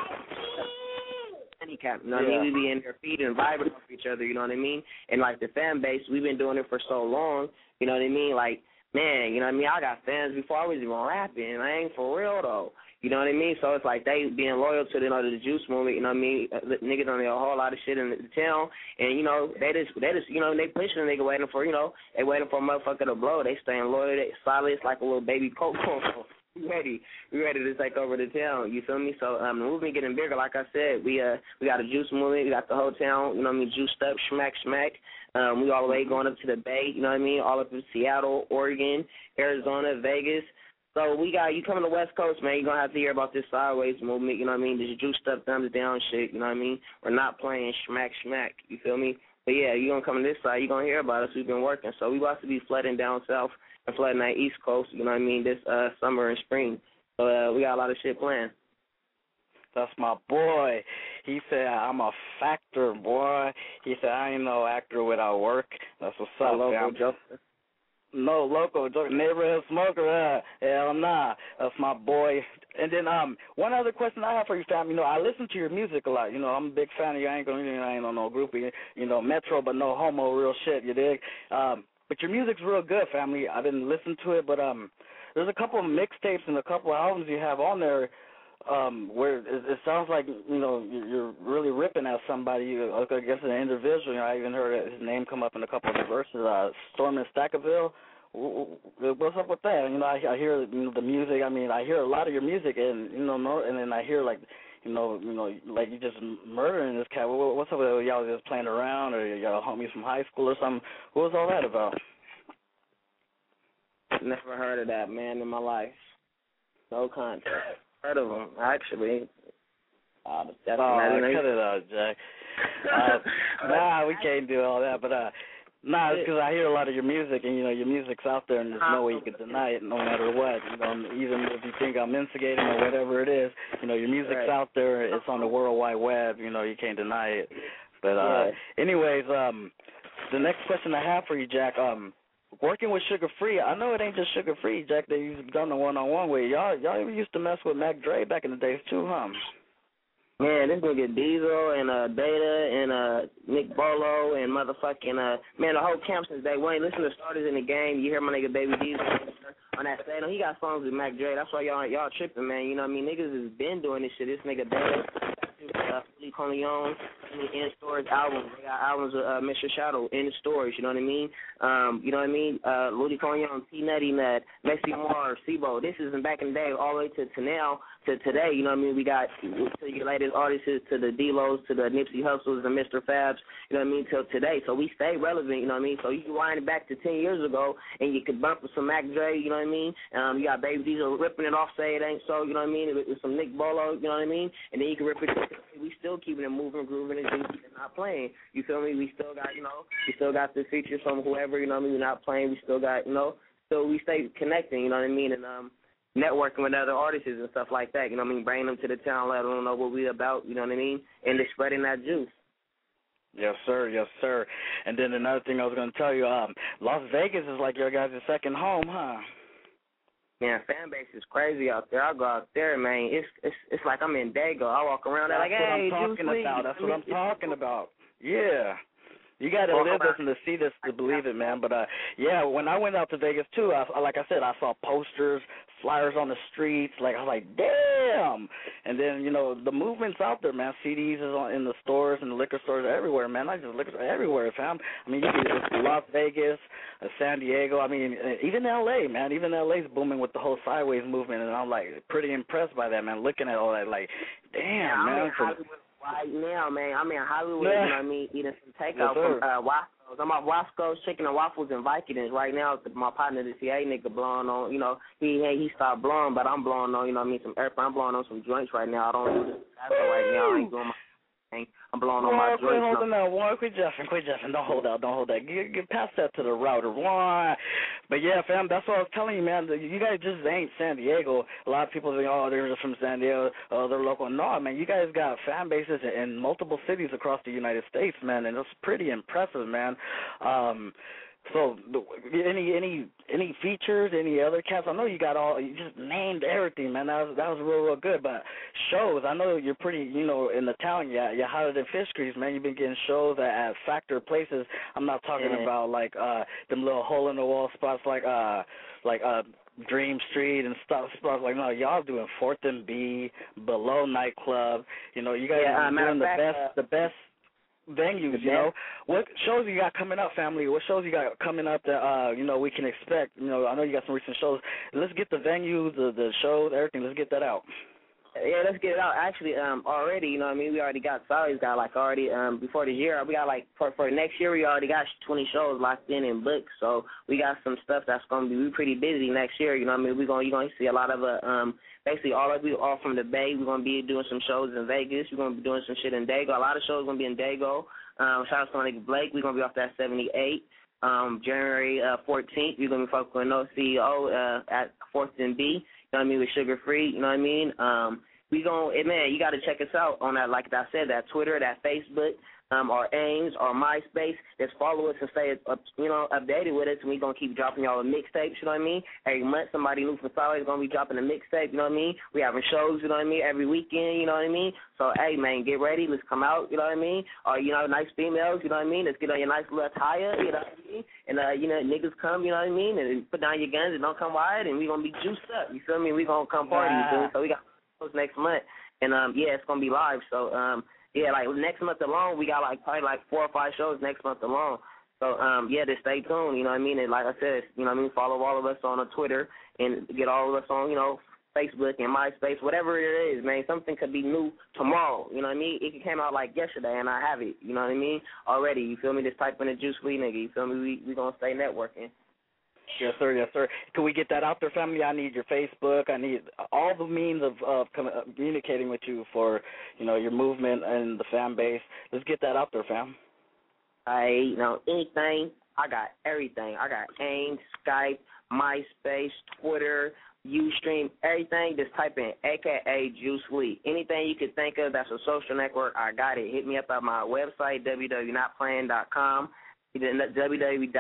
S3: handicap. You know what I mean? We be in there feeding vibing off each other, you know what I mean? And like the fan base, we've been doing it for so long, you know what I mean? Like, man, you know what I mean? I got fans before I was even rapping. I ain't for real though. You know what I mean? So it's like they being loyal to the, you know, the juice movement, you know what I mean? Uh, Niggas on a whole lot of shit in the town and you know, they just they just you know, they pushing a nigga waiting for, you know, they waiting for a motherfucker to blow. They staying loyal, they solid, it's like a little baby coke ready. We ready to take over the town. You feel me? So um the movement getting bigger, like I said, we uh we got a juice movement, we got the whole town, you know what I mean, juiced up, smack smack. Um we all the way going up to the Bay, you know what I mean, all up in Seattle, Oregon, Arizona, Vegas. So we got you coming to West Coast, man. You're gonna have to hear about this sideways movement. You know what I mean? This juice stuff, thumbs down shit. You know what I mean? We're not playing smack smack. You feel me? But yeah, you're gonna come to this side. You're gonna hear about us. We've been working. So we about to be flooding down south and flooding that East Coast. You know what I mean? This uh summer and spring. So uh, we got a lot of shit planned.
S5: That's my boy. He said I'm a factor, boy. He said I ain't no actor without work. That's what's up,
S3: local
S5: fam.
S3: Justin.
S5: No local joke, neighborhood smoker. Uh, hell nah, that's my boy. And then um, one other question I have for you, fam. You know, I listen to your music a lot. You know, I'm a big fan of you. I ain't gonna, you know, I ain't on no groupie. You know, Metro, but no homo, real shit. You dig? Um, but your music's real good, family. I've been listening to it, but um, there's a couple of mixtapes and a couple of albums you have on there um where it, it sounds like you know you're really ripping at somebody. You I guess an individual you know I even heard his name come up in a couple of verses uh Storm in Stackerville. What's up with that? You know I I hear you know the music. I mean I hear a lot of your music and you know no and then I hear like you know you know like you just murdering this cat What- what's up with y'all just playing around or y'all homies from high school or something what was all that about
S3: Never heard of that man in my life. No contact. Heard of him actually. Uh, that's
S5: Oh,
S3: not
S5: cut it out, Jack. Uh, nah, we can't do all that. But uh, nah, it's because I hear a lot of your music, and you know your music's out there, and there's no way you can deny it, no matter what. You know, even if you think I'm instigating or whatever it is, you know your music's
S3: Right.
S5: out there. It's on the World Wide Web. You know, you can't deny it. But uh, anyways, um, the next question I have for you, Jack, um. Working with Suga Free, I know it ain't just Suga Free, Jack. That you've done the one on one with y'all. Y'all even used to mess with Mac Dre back in the days too, huh?
S3: Man, this nigga Diesel and uh Beta and uh Nick Bolo and motherfucking uh man the whole camp since day one. Listen to starters in the game. You hear my nigga Baby Diesel on that stage. He got songs with Mac Dre. That's why y'all y'all tripping, man. You know what I mean? Niggas has been doing this shit. This nigga Data, uh, Lee Corleone, in storage albums. They got albums with uh, Mr. Shadow in storage. You know what I mean? Um, you know what I mean? Uh, Louis Corleone, T Nutty Nut, Messi Moore, Sibo. This isn't back in the day, all the way to, to now to today. You know what I mean? We got to your latest artists to the D-Los, to the Nipsey Hustles, and Mr. Fabs. You know what I mean? Till today, so we stay relevant. You know what I mean? So you can wind it back to ten years ago, and you could bump with some Mac Dre. You know what I mean? Um, you got Baby Diesel ripping it off, say it ain't so. You know what I mean? With, with some Nick Bolo. You know what I mean? And then you can rip it. We still keeping it moving, grooving, and not playing. You feel me? We still got, you know, we still got the features from whoever. You know what I mean? We're not playing. We still got, you know, so we stay connecting. You know what I mean? And um networking with other artists and stuff like that. You know what I mean? Bringing them to the town, let them know what we're about. You know what I mean? And just spreading that juice.
S5: Yes, sir. Yes, sir. And then another thing I was going to tell you, um, Las Vegas is like your guys' second home, huh?
S3: Man, fan base is crazy out there. I go out there, man. It's it's it's like I'm in Dago. I walk around there
S5: That's
S3: like,
S5: what I'm talking about. That's what I'm talking about. Yeah. You got to live this and to see this to believe it, man. But uh yeah, when I went out to Vegas too, I like I said, I saw posters, flyers on the streets. Like I was like, damn. And then you know the movement's out there, man. CDs is on in the stores and the liquor stores everywhere, man. Not just liquor stores everywhere, fam. I mean, you can it's Las Vegas, uh, San Diego. I mean, uh, even L.A., man. Even L.A.'s booming with the whole sideways movement, and I'm like pretty impressed by that, man. Looking at all that, like, damn,
S3: Yeah,
S5: man.
S3: In
S5: from-
S3: Hollywood right now, man. I'm in Hollywood,
S5: Yeah.
S3: you know what I mean, eating some
S5: Yes,
S3: takeout
S5: sir.
S3: from uh Roscoe's. I'm at Roscoe's Chicken and Waffles and Vikings right now. My partner, the CA nigga, blowing on, you know, he hey, he stopped blowing, but I'm blowing on, you know what I mean, some air. I'm blowing on some joints right now. I don't do this right now. I ain't doing my. I'm blowing on my
S5: Warren, quit
S3: joints.
S5: holding that. Warren, quit jeffing, quit jeffing. Don't hold out, don't hold that. Get, get past that to the router. Warren. But yeah, fam, that's what I was telling you, man. You guys just ain't San Diego. A lot of people think, oh, they're just from San Diego. Oh, they're local. No, man, you guys got fan bases in multiple cities across the United States, man, and it's pretty impressive, man. Um, so, any any any features, any other cats? I know you got all. You just named everything, man. That was that was real real good. But shows, I know you're pretty, you know, in the town. Yeah, you're hotter than fish grease, man. You've been getting shows at, at factor places. I'm not talking
S3: Yeah.
S5: about like uh them little hole in the wall spots, like uh like uh Dream Street and stuff stuff like no, y'all doing Fourth and B, below nightclub. You know, you guys
S3: Yeah, uh,
S5: are
S3: matter
S5: doing the
S3: fact,
S5: best
S3: uh,
S5: the best venues, you know. What shows you got coming up, family? What shows you got coming up that uh, you know, we can expect? You know, I know you got some recent shows. Let's get the venues, the the shows, everything. Let's get that out.
S3: Yeah, let's get it out. Actually, um, already, you know what I mean? We already got Sally's got like already um before this year. We got like for for next year we already got 20 shows locked in and booked. So we got some stuff that's gonna be we pretty busy next year. You know what I mean? We're gonna you're gonna see a lot of uh, um basically all of we all from the Bay. We're gonna be doing some shows in Vegas. We're gonna be doing some shit in Dago. A lot of shows gonna be in Dago. Um, shout out to my Blake. We're gonna be off that 78. Um, January uh, 14th, we're gonna be fucking with no CEO uh, at Fourth and B. You know what I mean with Suga Free. You know what I mean? Um, we gon' eh, man, you got to check us out on that. Like I said, that Twitter, that Facebook, um, our Ames, our MySpace. Just follow us and stay up, you know, updated with us, and we gonna keep dropping y'all a mixtapes. You know what I mean? Every month, somebody new from Solid is gonna be dropping a mixtape. You know what I mean? We having shows. You know what I mean? Every weekend. You know what I mean? So hey, man, get ready. Let's come out. You know what I mean? Or you know, nice females. You know what I mean? Let's get on your nice little attire. You know what I mean? And uh, you know, niggas come. You know what I mean? And put down your guns and don't come wired, and we gonna be juiced up. You feel me? We gonna come party. You feel me? So we got next month. And um yeah, it's gonna be live. So um yeah, like next month alone we got like probably like four or five shows next month alone. So um yeah, just stay tuned, you know what I mean? And like I said, you know what I mean, follow all of us on Twitter and get all of us on, you know, Facebook and MySpace, whatever it is, man. Something could be new tomorrow. You know what I mean? It came out like yesterday and I have it, you know what I mean? Already. You feel me? Just type in the juice free nigga, you feel me? We we gonna stay networking.
S5: Yes, sir. Yes, sir. Can we get that out there, family? I need your Facebook. I need all the means of of uh, communicating with you for you know your movement and the fan base. Let's get that out there, fam.
S3: I you know anything. I got everything. I got AIM, Skype, MySpace, Twitter, Ustream, everything. Just type in AKA Juice Lee. Anything you could think of that's a social network, I got it. Hit me up at my website www.notplaying.com www.ning.com.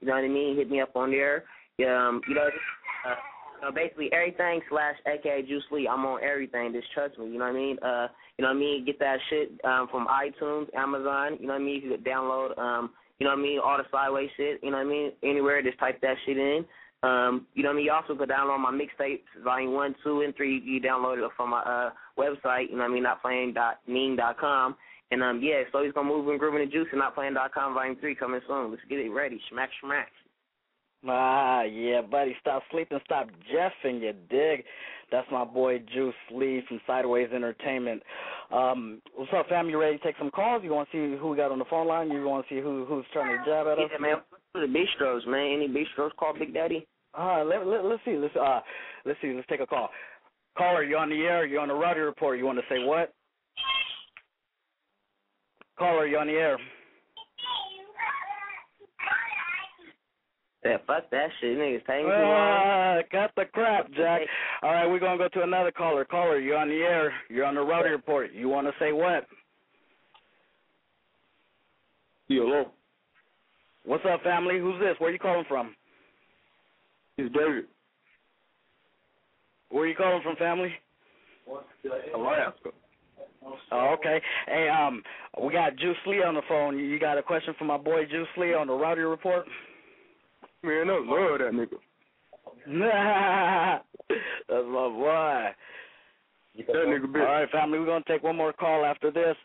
S3: You know what I mean? Hit me up on there. Um, you know, uh, you know, basically everything slash aka Juice Lee. I'm on everything. Just trust me. You know what I mean? Uh, you know what I mean? Get that shit um, from iTunes, Amazon. You know what I mean? You can download. Um, you know what I mean? All the sideways shit. You know what I mean? Anywhere, just type that shit in. Um, you know what I mean? You also could download my mixtapes, volume one, two, and three. You download it from my uh website. You know what I mean? Not playing dot dot com. And um, yeah, so he's gonna move and grooving the juice and not playing dot com volume three coming soon. Let's get it ready. Smack smack.
S5: Ah, yeah, buddy. Stop sleeping, stop jeffing, you dig? That's my boy Juice Lee from Sideways Entertainment. Um, what's up, fam? You ready to take some calls? You want to see who we got on the phone line? You want to see who who's trying to jab at us?
S3: Yeah, man. The bistros, man. Any bistros call Big Daddy?
S5: Uh, let, let, let's see. Let's uh, let's see. Let's take a call. Caller, you on the air? You on the Rowdy Report? You want to say what? Caller, you on the air?
S3: Yeah, fuck that shit, niggas. Take me
S5: Ah, cut the crap, Jack. All right, we're gonna go to another caller. Caller, you're on the air. You're on the Rowdy Report. You want to say what?
S23: Hello.
S5: What's up, family? Who's this? Where you calling from?
S23: It's David.
S5: Where you calling from, family?
S23: Alaska.
S5: Oh, okay. Hey, um, we got Juice Lee on the phone. You got a question for my boy Juice Lee on the Rowdy Report?
S23: Man, I love that nigga.
S5: That's my boy.
S23: That nigga bitch.
S5: All right, family, we're gonna take one more call after this.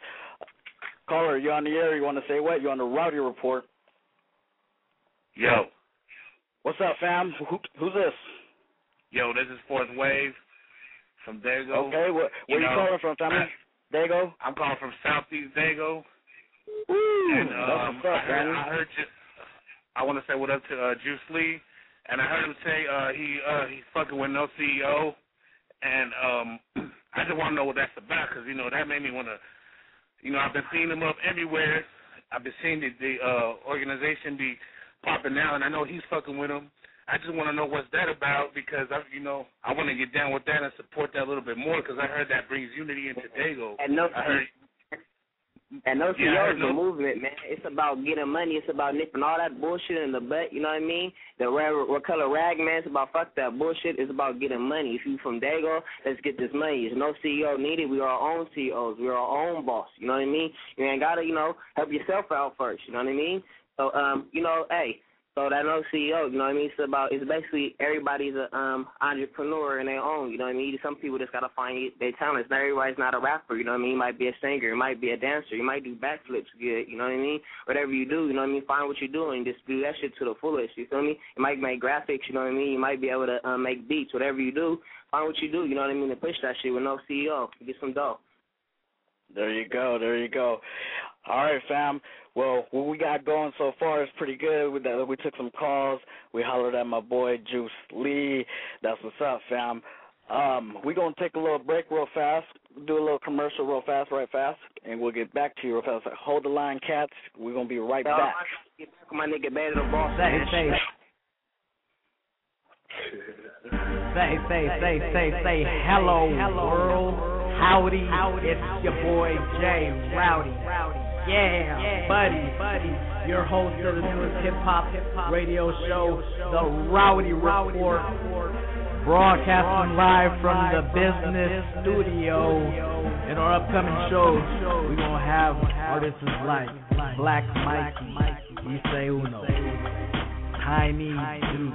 S5: Caller, you on the air? You want to say what? You on the Rowdy Report?
S24: Yo,
S5: What's up, fam? Who, who's this?
S24: yo, this is Fourth Wave from Dago.
S5: Okay, where, where you,
S24: know,
S5: calling from, family? Dago.
S24: I'm calling from Southeast Dago.
S5: Woo,
S24: and um, I heard. I heard you. I want to say what up to uh, Juice Lee, and I heard him say uh, he uh, he's fucking with no CEO, and um, I just want to know what that's about because you know that made me want to. You know, I've been seeing him up everywhere. I've been seeing the, the uh, organization be popping out, and I know he's fucking with him. I just want to know what's that about because I, you know, I want to get down with that and support that a little bit more because I heard that brings unity into Dago.
S3: And no,
S24: I heard
S3: and no
S24: Yeah, I
S3: CEOs,
S24: know.
S3: the movement, man. It's about getting money. It's about nipping all that bullshit in the butt. You know what I mean? The red, what color rag, man? It's about fuck that bullshit. It's about getting money. If you from Dago, let's get this money. There's no CEO needed. We are our own CEOs. We are our own boss. You know what I mean? You ain't gotta, you know, help yourself out first. You know what I mean? So, um, you know, hey, So that no CEO, you know what I mean? It's about it's basically everybody's a um entrepreneur in their own, you know what I mean? Some people just gotta find their talents. Not everybody's not a rapper, you know what I mean? You might be a singer, you might be a dancer, you might do backflips good, you know what I mean? Whatever you do, you know what I mean, find what you're doing, just do that shit to the fullest, you feel me? You might make graphics, you know what I mean? You might be able to um, make beats, whatever you do, find what you do, you know what I mean, to push that shit with no CEO. Get some dough.
S5: There you go. There you go. All right, fam. Well, what we got going so far is pretty good. We, we took some calls. We hollered at my boy Juice Lee. That's what's up, fam. Um, we're going to take a little break real fast, do a little commercial real fast, right fast, and we'll get back to you real fast. Hold the line, cats. We're going to be right
S3: Yo,
S5: back.
S3: Get back my nigga Better the Boss.
S4: Say, say, say, say, say, say, say, hello, world. Howdy, it's your boy Jay Rowdy. Yeah, buddy, buddy. Your host of the newest hip hop radio show, The Rowdy Report. Broadcasting live from the business studio. In our upcoming shows, we're to have artists like Black Mikey, Issei Uno, Tiny Doo,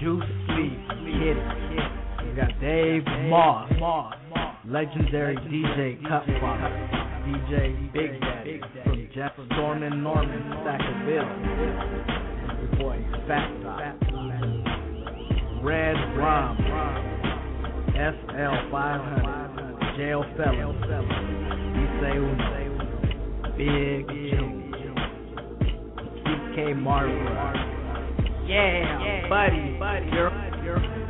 S4: Juice Lee, Kid. We got Dave Moss, legendary DJ Cutfather, DJ Big Daddy from Jeff Stormin Norman, Stackville. Your boy Fat Red Rum, SL 500, Jail Felon, Issei Big Joe, TK Marlboro. Yeah, buddy, buddy. You're, you're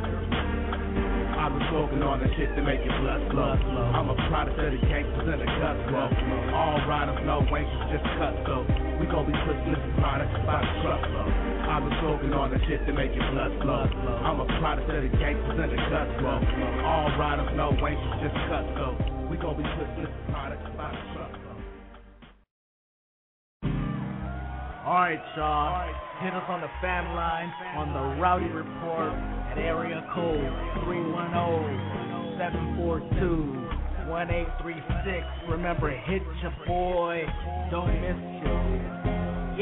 S20: I've been smoking on the shit to make your blood flow. I'm a product of the gangsters and the guts flow. All riders know wankers just cut so we gon' be pushing this product by the truckload. I've been smoking on the shit to make your blood flow. I'm a product of the gangsters and the guts flow. All riders know wankers just cut so we gon' be pushing this product by the truckload.
S4: Alright, y'all. Hit us on the fan line on the Rowdy Report at area code 310-742-1836. Remember, hit your boy. Don't miss you.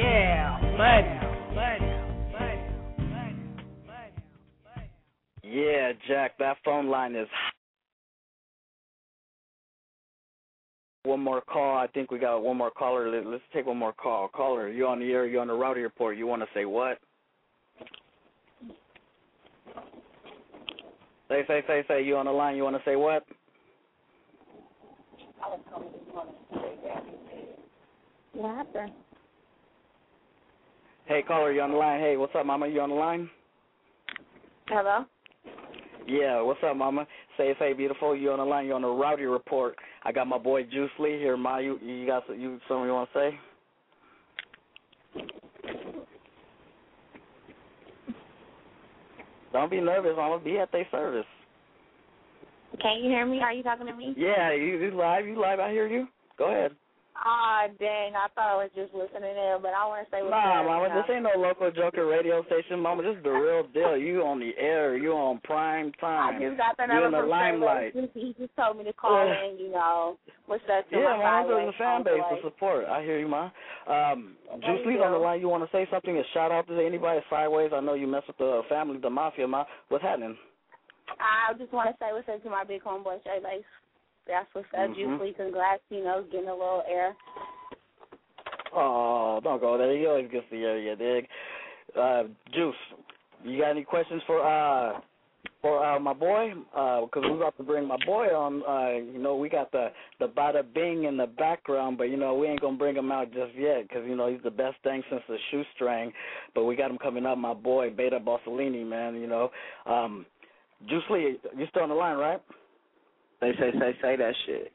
S4: Yeah, buddy.
S5: Yeah, Jack, that phone line is one more call. I think we got one more caller. Let- Let's take one more call. Caller, you on the air? You on the Rowdy Report? You want to say what? Say, say, say, say. You on the line? You want to say what? I was calling.
S2: What happened?
S5: Hey, caller, you on the line? Hey, what's up, Mama? You on the line?
S2: Hello?
S5: Yeah, what's up, Mama? Say, say, beautiful. You on the line? You on the Rowdy Report? I got my boy Juice Lee here. Ma, you you got some- you something you want to say? Don't be nervous. I'm gonna be at their service.
S2: Can you hear me? Are you talking to me?
S5: Yeah, you, you live. You live. I hear you. Go ahead.
S2: Ah, dang. I thought I was just listening in, but I want to say what's
S5: Nah, Mama,
S2: know.
S5: this ain't no local joker radio station, Mama. This is the real deal. You on the air. You on prime
S2: I
S5: time.
S2: just got the
S5: You in the limelight.
S2: He just told me to call
S5: Yeah.
S2: in, you know, what's up to
S5: Yeah,
S2: my highway,
S5: there's a fan base to support. I hear you, ma. Um, Juice Lee's on the line. You want to say something? A shout out to anybody sideways? I know you mess with the family, the mafia, ma. What's happening?
S2: I just want to say what's up to my big homeboy, Jay Lace. That's what's up,
S5: Mhm.
S2: Juice Lee. Congrats, you know, getting a little air.
S5: Oh, don't go there. He always gets the area, dig. Uh, Juice, you got any questions for uh for uh my boy? Uh, because we're about to bring my boy on. Uh, you know, we got the the bada bing in the background, but you know we ain't gonna bring him out just yet because you know he's the best thing since the shoestring. But we got him coming up, my boy Beta Bossellini, man. You know, um, Juice Lee, you still on the line, right?
S3: Say, say, say, say that shit.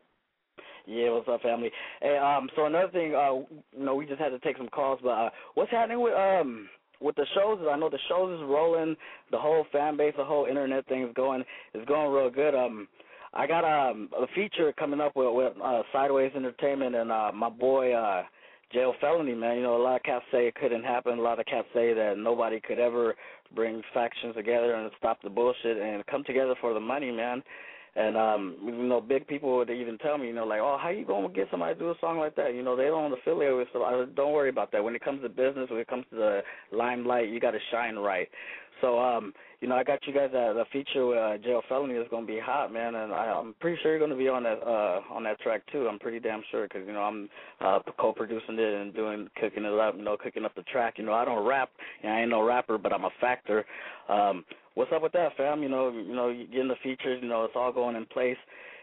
S5: Yeah, what's up, family? Hey, um, so another thing, uh, you know, we just had to take some calls, but uh, what's happening with um with the shows? I know the shows is rolling, the whole fan base, the whole internet thing is going is going real good. Um, I got um a feature coming up with with uh, Sideways Entertainment and uh my boy uh Jail Felony, man. You know, a lot of cats say it couldn't happen. A lot of cats say that nobody could ever bring factions together and stop the bullshit and come together for the money, man. And um, you know, big people would even tell me, you know, like, oh, how you gonna get somebody to do a song like that? You know, they don't affiliate with. So I don't worry about that. When it comes to business, when it comes to the limelight, you got to shine right. So, um, you know, I got you guys a, a feature with uh, Jail Felony is going to be hot, man, and I, I'm pretty sure you're going to be on that uh, on that track too. I'm pretty damn sure because you know I'm uh, co-producing it and doing cooking it up, you know, cooking up the track. You know, I don't rap, I ain't no rapper, but I'm a factor. Um, what's up with that, fam? You know, you know, you getting the features, you know, it's all going in place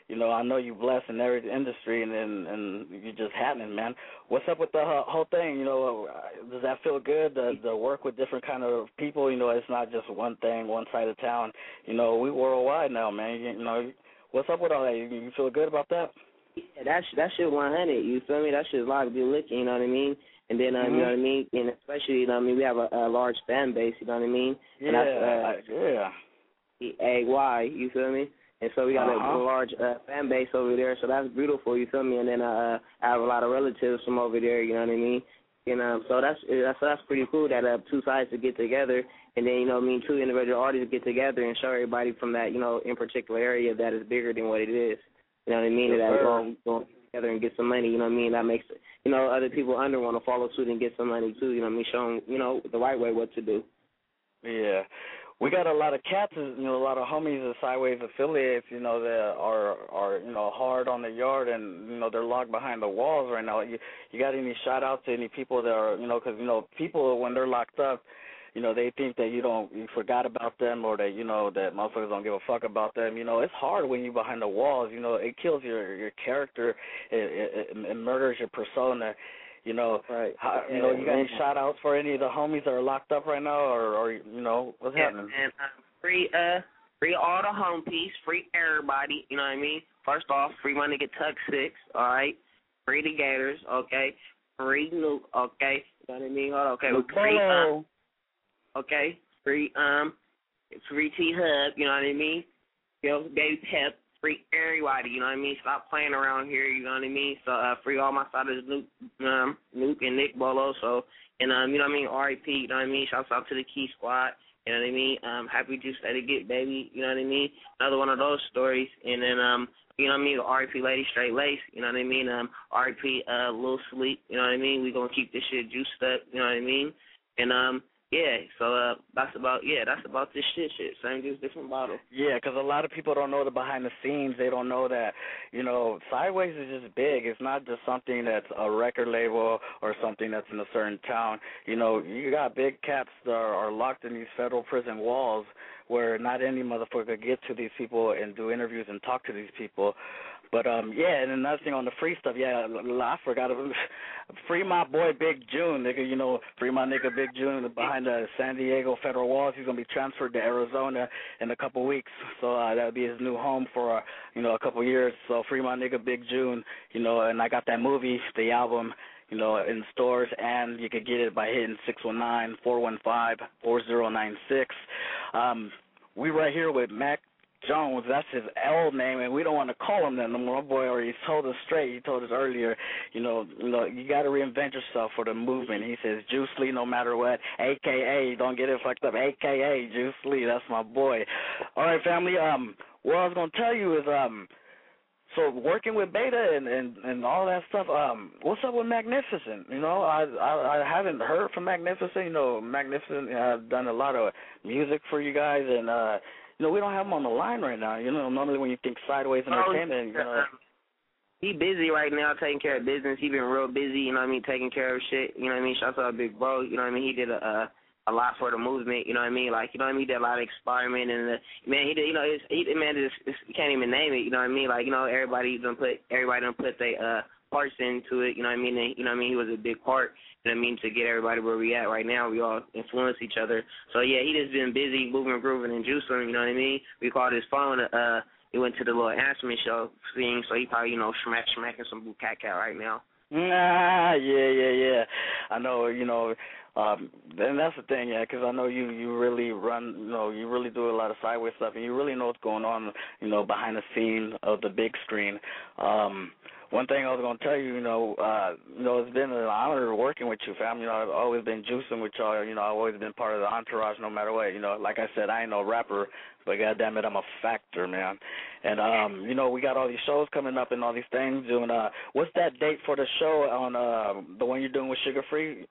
S5: you know, I know you blessed in every industry, and and, and you're just happening, man. What's up with the whole thing? You know, uh, does that feel good? The the work with different kind of people. You know, it's not just one thing, one side of town. You know, we worldwide now, man. You, you know, what's up with all that? You, you feel good about that?
S3: Yeah, that that shit 100. You feel me? That shit's like be licking. You know what I mean? And then, um,
S5: mm-hmm.
S3: you know what I mean? And especially, you know what I mean? We have a, a large fan base. You know what I mean?
S5: Yeah,
S3: and that's, uh,
S5: yeah.
S3: A Y. You feel me? And so we got
S5: uh-huh.
S3: a, large uh, fan base over there, so that's beautiful. You feel me? And then uh, I have a lot of relatives from over there. You know what I mean? And um, so that's that's that's pretty cool that uh, two sides to get together, and then you know, I mean, two individual artists get together and show everybody from that you know in particular area that is bigger than what it is. You know what I mean?
S5: Yes,
S3: that
S5: sir.
S3: going going together and get some money. You know what I mean? That makes you know other people under want to follow suit and get some money too. You know what I mean? Show them you know the right way what to do.
S5: Yeah. We got a lot of cats, you know, a lot of homies and sideways affiliates, you know, that are are you know hard on the yard and you know they're locked behind the walls right now. You you got any shout outs to any people that are you know because you know people when they're locked up, you know they think that you don't you forgot about them or that you know that motherfuckers don't give a fuck about them. You know it's hard when you behind the walls. You know it kills your your character, it, it, it murders your persona. You know,
S3: right.
S5: how, you know, you got any shout outs for any of the homies that are locked up right now, or, or you know, what's
S3: yeah,
S5: happening?
S3: And uh, free, uh, free all the home piece, free everybody. You know what I mean? First off, free my nigga Tuck Six. All right, free the Gators. Okay, free Nuke. Okay, you know what I mean? Hold on. Okay,
S5: Luke
S3: free um, okay, free um, free T Hub. You know what I mean? Yo, baby Pep. Free everybody, you know what I mean? Stop playing around here, you know what I mean? So uh free all my siders Luke um Luke and Nick Bolo, so and um, you know what I mean, R.I.P. You know what I mean. Shouts out to the Key Squad. You know what I mean. Um, happy juice that it get baby. You know what I mean. Another one of those stories. And then um, you know what I mean. R.I.P. Lady Straight Lace. You know what I mean. Um, R.I.P. Uh, Lil Sleep. You know what I mean. We gonna keep this shit juiced up. You know what I mean. And um, yeah. So uh, that's about yeah. That's about this shit. Shit. Same juice, different bottle.
S5: Yeah, because a lot of people don't know the behind the scenes. They don't know that, you know, Sideways is just big. It's not just something that's a record label or something that's in a certain town. You know, you got big cats that are, are locked in these federal prison walls where not any motherfucker get to these people and do interviews and talk to these people. But um yeah, and another thing on the free stuff, yeah, I forgot free my boy Big June, nigga. You know, free my nigga Big June behind the San Diego federal walls. He's gonna be transferred to Arizona in a couple weeks, so uh, that'll be his new home for uh, you know a couple years. So free my nigga Big June, you know, and I got that movie, the album. You know, in stores, and you could get it by hitting six one nine four one five four zero nine six. Um, we right here with Mac Jones, that's his L name, and we don't want to call him that no more. Boy already told us straight. He told us earlier, you know, look, you got to reinvent yourself for the movement. He says Juice Lee, no matter what, AKA, don't get it fucked up, AKA Juice Lee. That's my boy. All right, family. Um, what I was gonna tell you is um. So working with Beta and, and and all that stuff, um, what's up with Magnificent? You know, I I, I haven't heard from Magnificent. You know, Magnificent I've done a lot of music for you guys, and uh, you know, we don't have him on the line right now. You know, normally when you think sideways entertainment, you know.
S3: He busy right now taking care of business. He been real busy, you know what I mean, taking care of shit. You know what I mean? Shouts out Big Bro, you know what I mean? He did a uh, a lot for the movement, you know what I mean? Like, you know what I mean? He did a lot of experiment and the man he did you know, it's he man it's, it's, you can't even name it, you know what I mean? Like, you know, everybody done put everybody done put their uh parts into it, you know what I mean? And, you know what I mean? He was a big part, you know what I mean, to get everybody where we at right now. We all influence each other. So yeah, he just been busy moving, grooving and juicing, you know what I mean? We called his phone uh he went to the little answering show scene, so he probably, you know, smack smacking some cat cat right now.
S5: Nah, yeah, yeah, yeah. I know, you know, um, and that's the thing, yeah, because I know you you really run, you know, you really do a lot of sideways stuff, and you really know what's going on, you know, behind the scene of the big screen. Um, one thing I was gonna tell you, you know, uh, you know, it's been an honor working with you, fam. You know, I've always been juicing with y'all. You know, I've always been part of the entourage, no matter what. You know, like I said, I ain't no rapper, but goddamn it, I'm a factor, man. And um, you know, we got all these shows coming up and all these things. And uh, what's that date for the show on uh the one you're doing with Suga Free?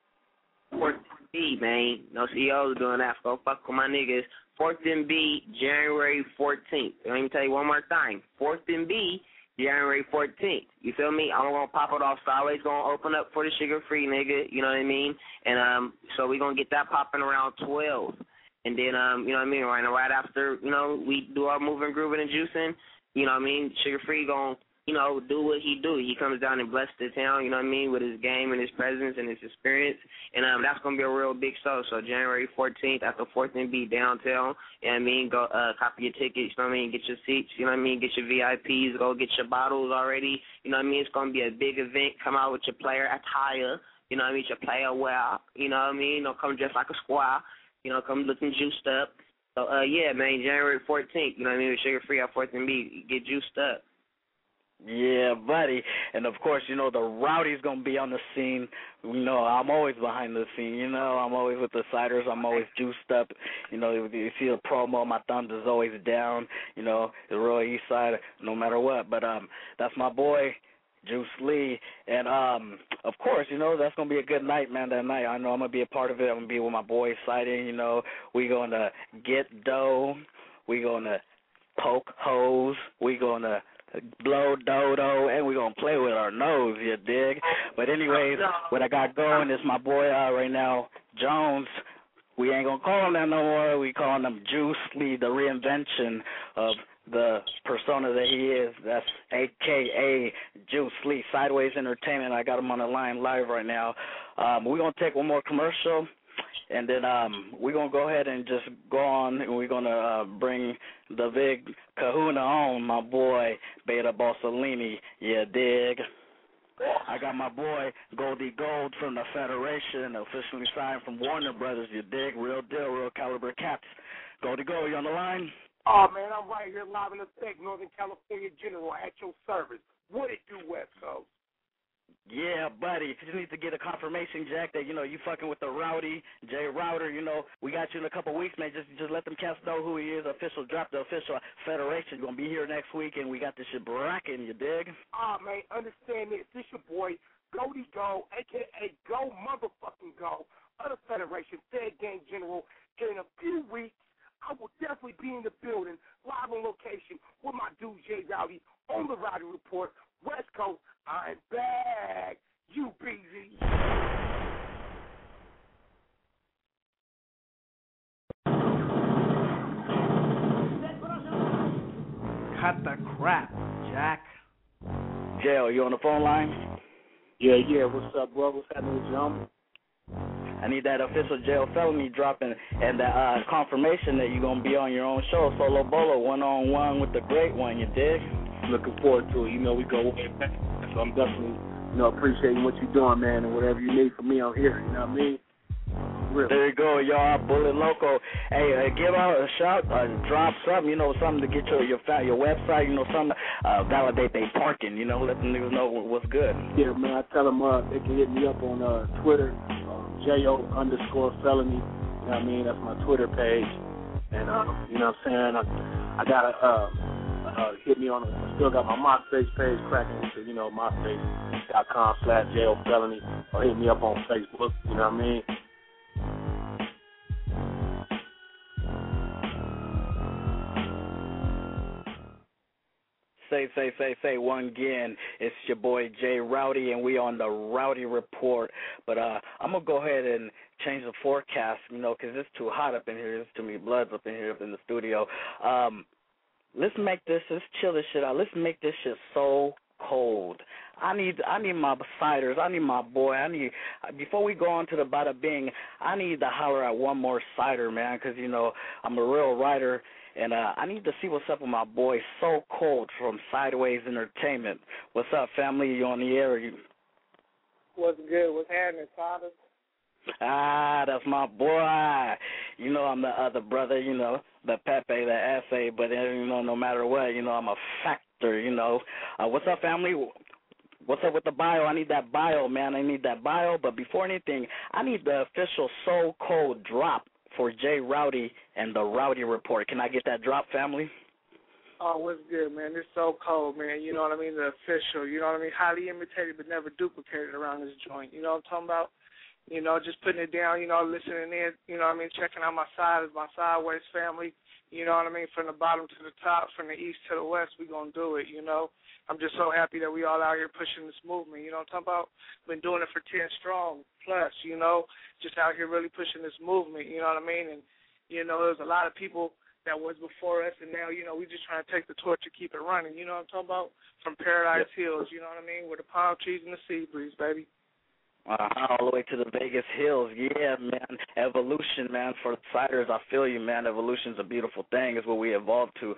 S3: Fourth and B, man. No CEOs doing that. Go fuck with my niggas. Fourth and B, January 14th. Let me tell you one more time. Fourth and B, January 14th. You feel me? I'm gonna pop it off sideways. Gonna open up for the Suga Free nigga. You know what I mean? And um, so we gonna get that popping around 12. And then um, you know what I mean? Right right after you know we do our moving, grooving, and juicing. You know what I mean? Suga Free gonna you know, do what he do. He comes down and bless the town, you know what I mean, with his game and his presence and his experience. And um that's gonna be a real big show. So January fourteenth at the fourth and B downtown, you know what I mean, go uh copy your tickets, you know what I mean, get your seats, you know what I mean, get your VIPs, go get your bottles already. You know what I mean? It's gonna be a big event. Come out with your player attire, you know what I mean, your player wear, you know what I mean? Don't come dressed like a squaw, you know, come looking juiced up. So uh yeah, man, January fourteenth, you know what I mean, with Suga Free at fourth and B, get juiced up.
S5: Yeah, buddy. And of course, you know, the rowdy's gonna be on the scene. You know, I'm always behind the scene, you know, I'm always with the ciders, I'm always juiced up. You know, you see a promo, my thumbs is always down, you know, the real east side, no matter what. But um that's my boy, Juice Lee. And um of course, you know, that's gonna be a good night, man, that night. I know I'm gonna be a part of it. I'm gonna be with my boy sighting, you know. We gonna get dough, we gonna poke hoes, we gonna blow dodo, and we're gonna play with our nose, you dig? But anyways, what I got going is my boy uh, right now, Jones. We ain't gonna call him that no more. We calling him Juice Lee, the reinvention of the persona that he is. That's AKA Juice Lee, Sideways Entertainment. I got him on the line live right now. Um, we're gonna take one more commercial and then um we're gonna go ahead and just go on and we're gonna uh bring the big kahuna on my boy beta bossolini yeah dig I got my boy Goldie Gold from the Federation, officially signed from Warner Brothers. You dig? Real deal, real caliber caps. Goldie Gold, you on the line?
S21: Oh man, I'm right here live in the effect, Northern California General, at your service. What it do, West Coast?
S5: Yeah, buddy. If You need to get a confirmation, Jack, that you know you fucking with the rowdy Jay Rowdy. You know we got you in a couple weeks, man. Just just let them cats know who he is. Official drop the official federation. Gonna be here next week, and we got this shit bracking. You dig?
S21: Ah oh, man, understand this. This your boy Goldie Go, aka Go Motherfucking Go, of the Federation Fed Gang General. In a few weeks, I will definitely be in the building, live on location with my dude Jay Rowdy on the Rowdy Report, West Coast. I'm back. You busy.
S4: Cut the crap, Jack.
S5: Jayo, you on the phone line?
S22: Yeah, yeah. What's up, bro? What's happening with you.
S5: I need that official Jayo Felony dropping and the uh, confirmation that you're gonna be on your own show, solo bolo, one on one with the great one. You dig?
S22: Looking forward to it. You know we go way back, so I'm definitely you know appreciating what you're doing, man, and whatever you need from me, I'm here. You know what I mean? Real.
S5: There you go, y'all. Bullet Loco. Hey, uh, give out a shout, uh, drop something, you know, something to get your your your website, you know, something uh, validate they parking, you know, let the niggas know what's good.
S22: Yeah, man. I tell them uh, they can hit me up on uh, Twitter, uh, jo underscore felony. You know what I mean? That's my Twitter page, and uh, you know what I'm saying. I I gotta uh, uh, hit me on. I still got my MySpace page cracking into you know MySpace.com slash jo felony, or hit me up on Facebook. You know what I mean?
S5: Say, say, say, say one again. It's your boy Jay Rowdy, and we on the Rowdy Report. But uh, I'm gonna go ahead and change the forecast, you know, 'cause it's too hot up in here. There's too many bloods up in here, up in the studio. Um, let's make this. Let's chill this shit out. Let's make this shit so cold. I need I need my ciders. I need my boy. I need before we go on to the bada bing. I need to holler at one more cider, man, because you know I'm a real writer, and uh, I need to see what's up with my boy So Cold from Sideways Entertainment. What's up, family? You on the air? You...
S15: What's good? What's happening, Father?
S5: Ah, that's my boy. You know I'm the other brother. You know the Pepe, the essay, but uh, you know no matter what, you know I'm a factor. You know, uh, what's up, family? What's up with the bio? I need that bio, man. I need that bio. But before anything, I need the official So Cold drop for Jay Rowdy and the Rowdy Report. Can I get that drop, family?
S15: Oh, what's good, man? It's so cold, man. You know what I mean? The official, you know what I mean? Highly imitated but never duplicated around this joint. You know what I'm talking about? You know, just putting it down, you know, listening in, you know what I mean? Checking out my side, my sideways family. You know what I mean? From the bottom to the top, from the east to the west, we to do it, you know? I'm just so happy that we all out here pushing this movement. You know what I'm talking about? Been doing it for 10 strong plus, you know, just out here really pushing this movement, you know what I mean? And, you know, there's a lot of people that was before us, and now, you know, we just trying to take the torch and keep it running. You know what I'm talking about? From Paradise yep. Hills, you know what I mean? With the palm trees and the sea breeze, baby.
S5: Uh-huh, all the way to the Vegas hills. Yeah, man. Evolution, man. For ciders, I feel you, man. Evolution's a beautiful thing. Is what we evolved to.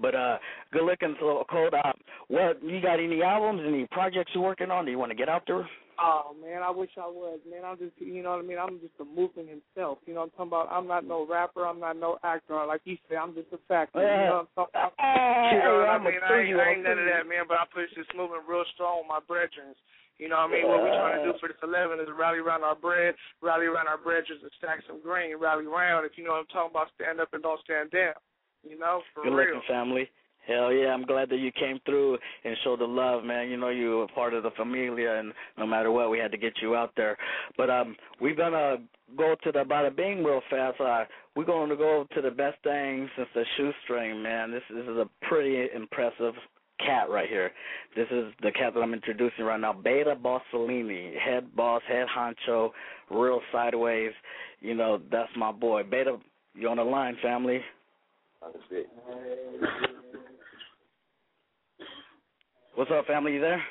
S5: But uh, good looking, so cold. Uh, what you got? Any albums? Any projects you working on? Do you want to get out there?
S15: Oh man, I wish I was. Man, I'm just you know what I mean. I'm just a movement himself. You know what I'm talking about. I'm not no rapper. I'm not no actor. Like you say, I'm just a factor.
S5: Yeah.
S15: You know what I'm talking about.
S5: Hey,
S15: you know what I mean?
S5: a
S15: I ain't,
S5: you,
S15: I ain't none of that, man. But I push this movement real strong with my brethren. You know what I mean? What we trying to do for this 11 is rally around our bread, rally around our brethren and stack some grain, rally around. If you know what I'm talking about, stand up and don't stand down. You know, for
S5: Good
S15: real.
S5: looking family. Hell yeah, I'm glad that you came through and showed the love, man. You know you were part of the familia and no matter what we had to get you out there. But um we're gonna go to the bada bing real fast. Uh we're gonna go to the best thing since the shoestring, man. This, this is a pretty impressive cat right here. This is the cat that I'm introducing right now, Beta Bossolini, head boss, head honcho, real sideways. You know, that's my boy. Beta, you on the line, family?
S25: That's it.
S5: What's up, family? You there?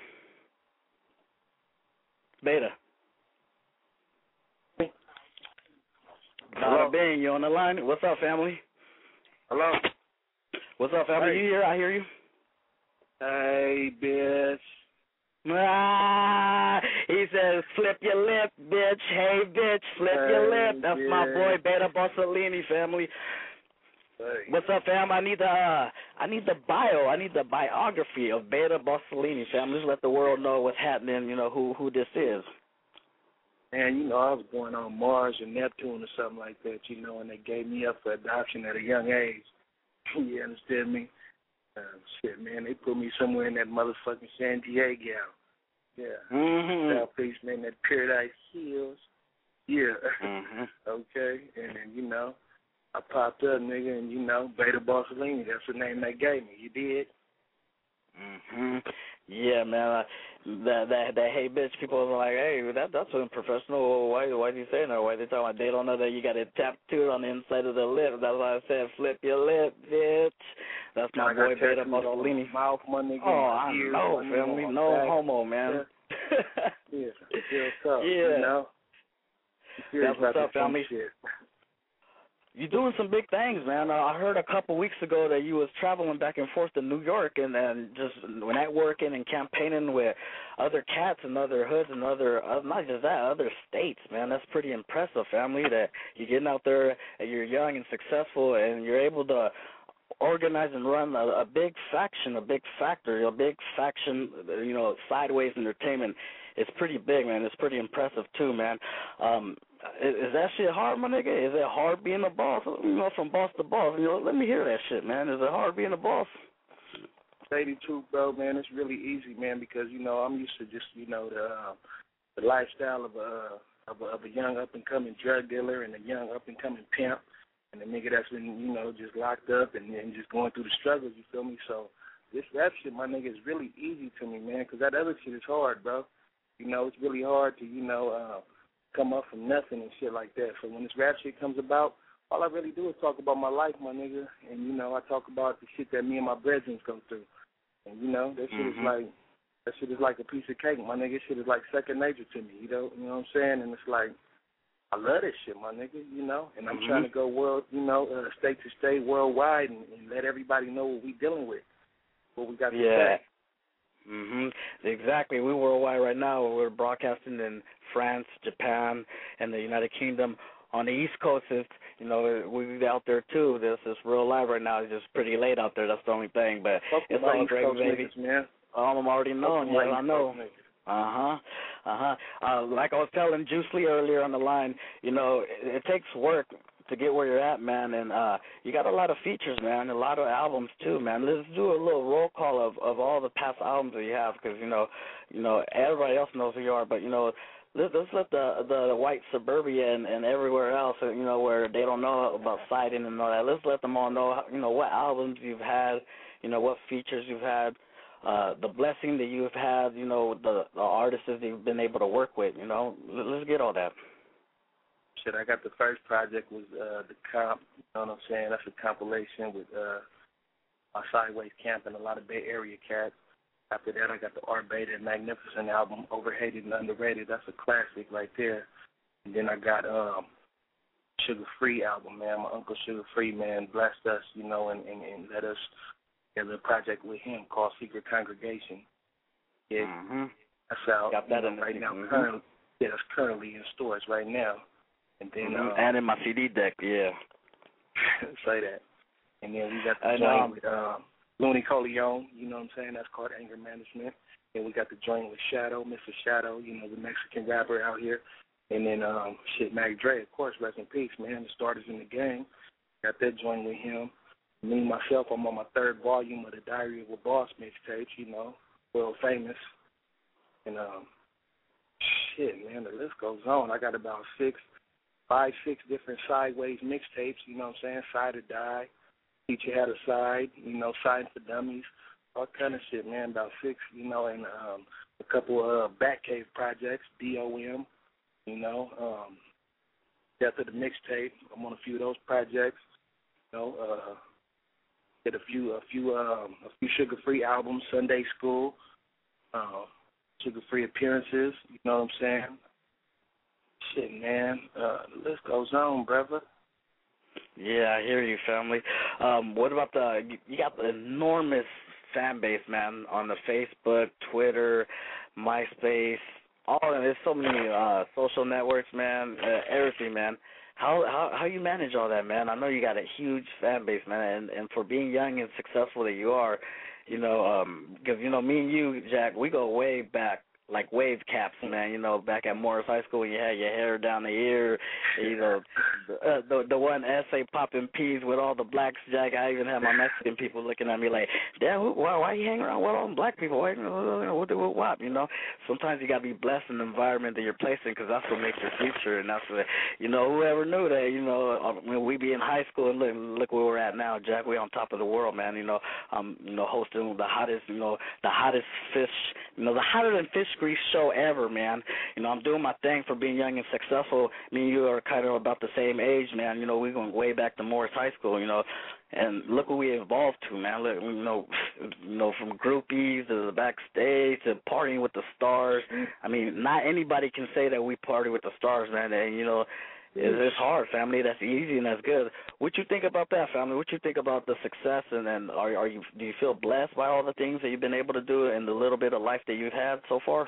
S5: Beta.
S26: Hello.
S5: Bing, you on the line? What's up, family?
S26: Hello.
S5: What's up, family?
S26: Hey.
S5: You here? I hear you.
S26: Hey, bitch.
S5: Ah, he says, flip your lip, bitch. Hey, bitch, flip your lip. That's my boy. Beta Bossolini, family.
S26: Hey.
S5: What's up, fam? I need the uh, I need the bio. I need the biography of Beta Bossolini, fam. Just let the world know what's happening. You know who who this is.
S16: And you know, I was going on Mars or Neptune or something like that, you know, and they gave me up for adoption at a young age. you understand me? Uh, shit, man, they put me somewhere in that motherfucking San Diego. Yeah.
S5: Mhm.
S16: Southeast, man, that Paradise Hills. Yeah.
S5: Mhm.
S16: okay. And then, you know, I popped up, nigga, and you know, Beta Bossalini, that's the name they gave me. You did?
S5: Mhm. Yeah, man. Uh, that that that hey bitch people are like, hey, that that's unprofessional. Why why do you say that? Why they talking about they don't know that you got it tattooed on the inside of the lip? That's why I said flip your lip, bitch. That's my
S16: I
S5: boy Beta
S16: Bossalini. mouth, my nigga.
S5: Oh, I know, family. No homo, man.
S16: Yeah, tough.
S5: Yeah.
S16: You know?
S5: That's what's up, family.
S16: Shit.
S5: You're doing some big things, man. Uh, I heard a couple weeks ago that you was traveling back and forth to New York and and just networking and campaigning with other cats and other hoods and other uh, not just that, other states, man. That's pretty impressive, family. That you're getting out there and you're young and successful and you're able to organize and run a, a big faction, a big factory, a big faction, you know, sideways entertainment. It's pretty big, man. It's pretty impressive too, man. Um, is, is that shit hard, my nigga? Is it hard being a boss? You know, from boss to boss. You know, let me hear that shit, man. Is it hard being a boss?
S16: The truth, bro, man. It's really easy, man, because you know I'm used to just you know the uh, the lifestyle of a of a, of a young up and coming drug dealer and a young up and coming pimp and a nigga that's been you know just locked up and and just going through the struggles. You feel me? So this rap shit, my nigga, is really easy to me, man, because that other shit is hard, bro. You know, it's really hard to you know uh, come up from nothing and shit like that. So when this rap shit comes about, all I really do is talk about my life, my nigga, and you know I talk about the shit that me and my brethren go through, and you know that shit is
S5: Mhm.
S16: like that shit is like a piece of cake, my nigga. Shit is like second nature to me, you know, you know what I'm saying? And it's like I love this shit, my nigga, you know, and I'm
S5: Mhm.
S16: trying to go world, you know, uh, state to state, worldwide, and, and let everybody know what we dealing with, what we got to
S5: Yeah.
S16: say.
S5: Mhm. Exactly. We worldwide right now. We're broadcasting in France, Japan, and the United Kingdom. On the East Coast, it's you know we out there too. This is real live right now. It's just pretty late out there. That's the only thing, but
S16: Fuck
S5: it's all great, baby.
S16: niggas, man.
S5: Oh, I'm already knowing. Yeah, I know. Uh huh. Uh huh. Uh, like I was telling Juice Lee earlier on the line, you know, it, it takes work to get where you're at, man, and uh you got a lot of features, man, a lot of albums too, man. Let's do a little roll call of of all the past albums that you have, because you know, you know, everybody else knows who you are, but you know. Let's, let the the white suburbia and, and everywhere else, you know, where they don't know about siding and all that. Let's let them all know, you know, what albums you've had, you know, what features you've had, uh, the blessing that you've had, you know, the, the artists that you've been able to work with, you know. Let's get all that.
S16: Shit, I got the first project was uh the comp, you know what I'm saying? That's a compilation with uh my sideways camp and a lot of Bay Area cats. After that I got the Art Beta Magnificent album, Overhated and Underrated. That's a classic right there. And then I got um Suga Free album, man. My uncle Suga Free, man, blessed us, you know, and, and, and let us get a project with him called Secret Congregation. Yeah.
S5: Mm-hmm.
S16: That's out
S5: Got that
S16: you know, right now
S5: mhm.
S16: currently yeah, that's currently in stores right now. And then
S5: Mhm.
S16: um,
S5: and in my CD deck, yeah.
S16: say that. And then we got the
S5: And,
S16: joint with um Looney Coleon, you know what I'm saying? That's called Anger Management. And we got the joint with Shadow, Mr. Shadow, you know, the Mexican rapper out here. And then um shit Mac Dre, of course, rest in peace, man, the starters in the game. Got that joint with him. Me myself, I'm on my third volume of the Diary of a Boss mixtapes, you know, world famous. And um shit, man, the list goes on. I got about six five, six different sideways mixtapes, you know what I'm saying? Side or die. Teach You How to side, you know, side for dummies, all kind of shit, man. About six, you know, and um a couple of uh, Batcave projects, DOM, you know, um Death of the Mixtape. I'm on a few of those projects. You know, uh did a few a few um a few Suga Free albums, Sunday School, uh, Suga Free appearances, you know what I'm saying? Shit, man. Uh, the list goes on, brother.
S5: Yeah, I hear you, family. Um, what about the? You, got the enormous fan base, man, on the Facebook, Twitter, MySpace, all of. There's so many uh, social networks, man. Uh, everything, man. How how how you manage all that, man? I know you got a huge fan base, man, and and for being young and successful that you are, you know, um, because you know me and you, Jack, we go way back. Like wave caps, man. You know, back at Morse High School, you had your hair down the ear. You know, the uh, the, the one essay popping peas with all the blacks, Jack. I even had my Mexican people looking at me like, "Damn, who- why why you hang around with all them black people? Why, what do what wop?" You know. Sometimes you gotta be blessed in the environment that you're placed in, because that's what makes your future, and that's what you know. Whoever knew that, you know, uh, when we be in high school and look look where we're at now, Jack. We on top of the world, man. You know, um, you know, hosting the hottest, you know, the hottest fish, you know, the hotter than fish grease show ever, man. You know, I'm doing my thing for being young and successful. Me and you are kind of about the same age, man. You know, we're going way back to Morse High School, you know. And look what we evolved to, man. Look, you know, you know, from groupies to the backstage to partying with the stars. I mean, not anybody can say that we party with the stars, man. And you know, it's, it's hard, family. That's easy and that's good. What you think about that, family? What you think about the success and then are are you do you feel blessed by all the things that you've been able to do and the little bit of life that you've had so far?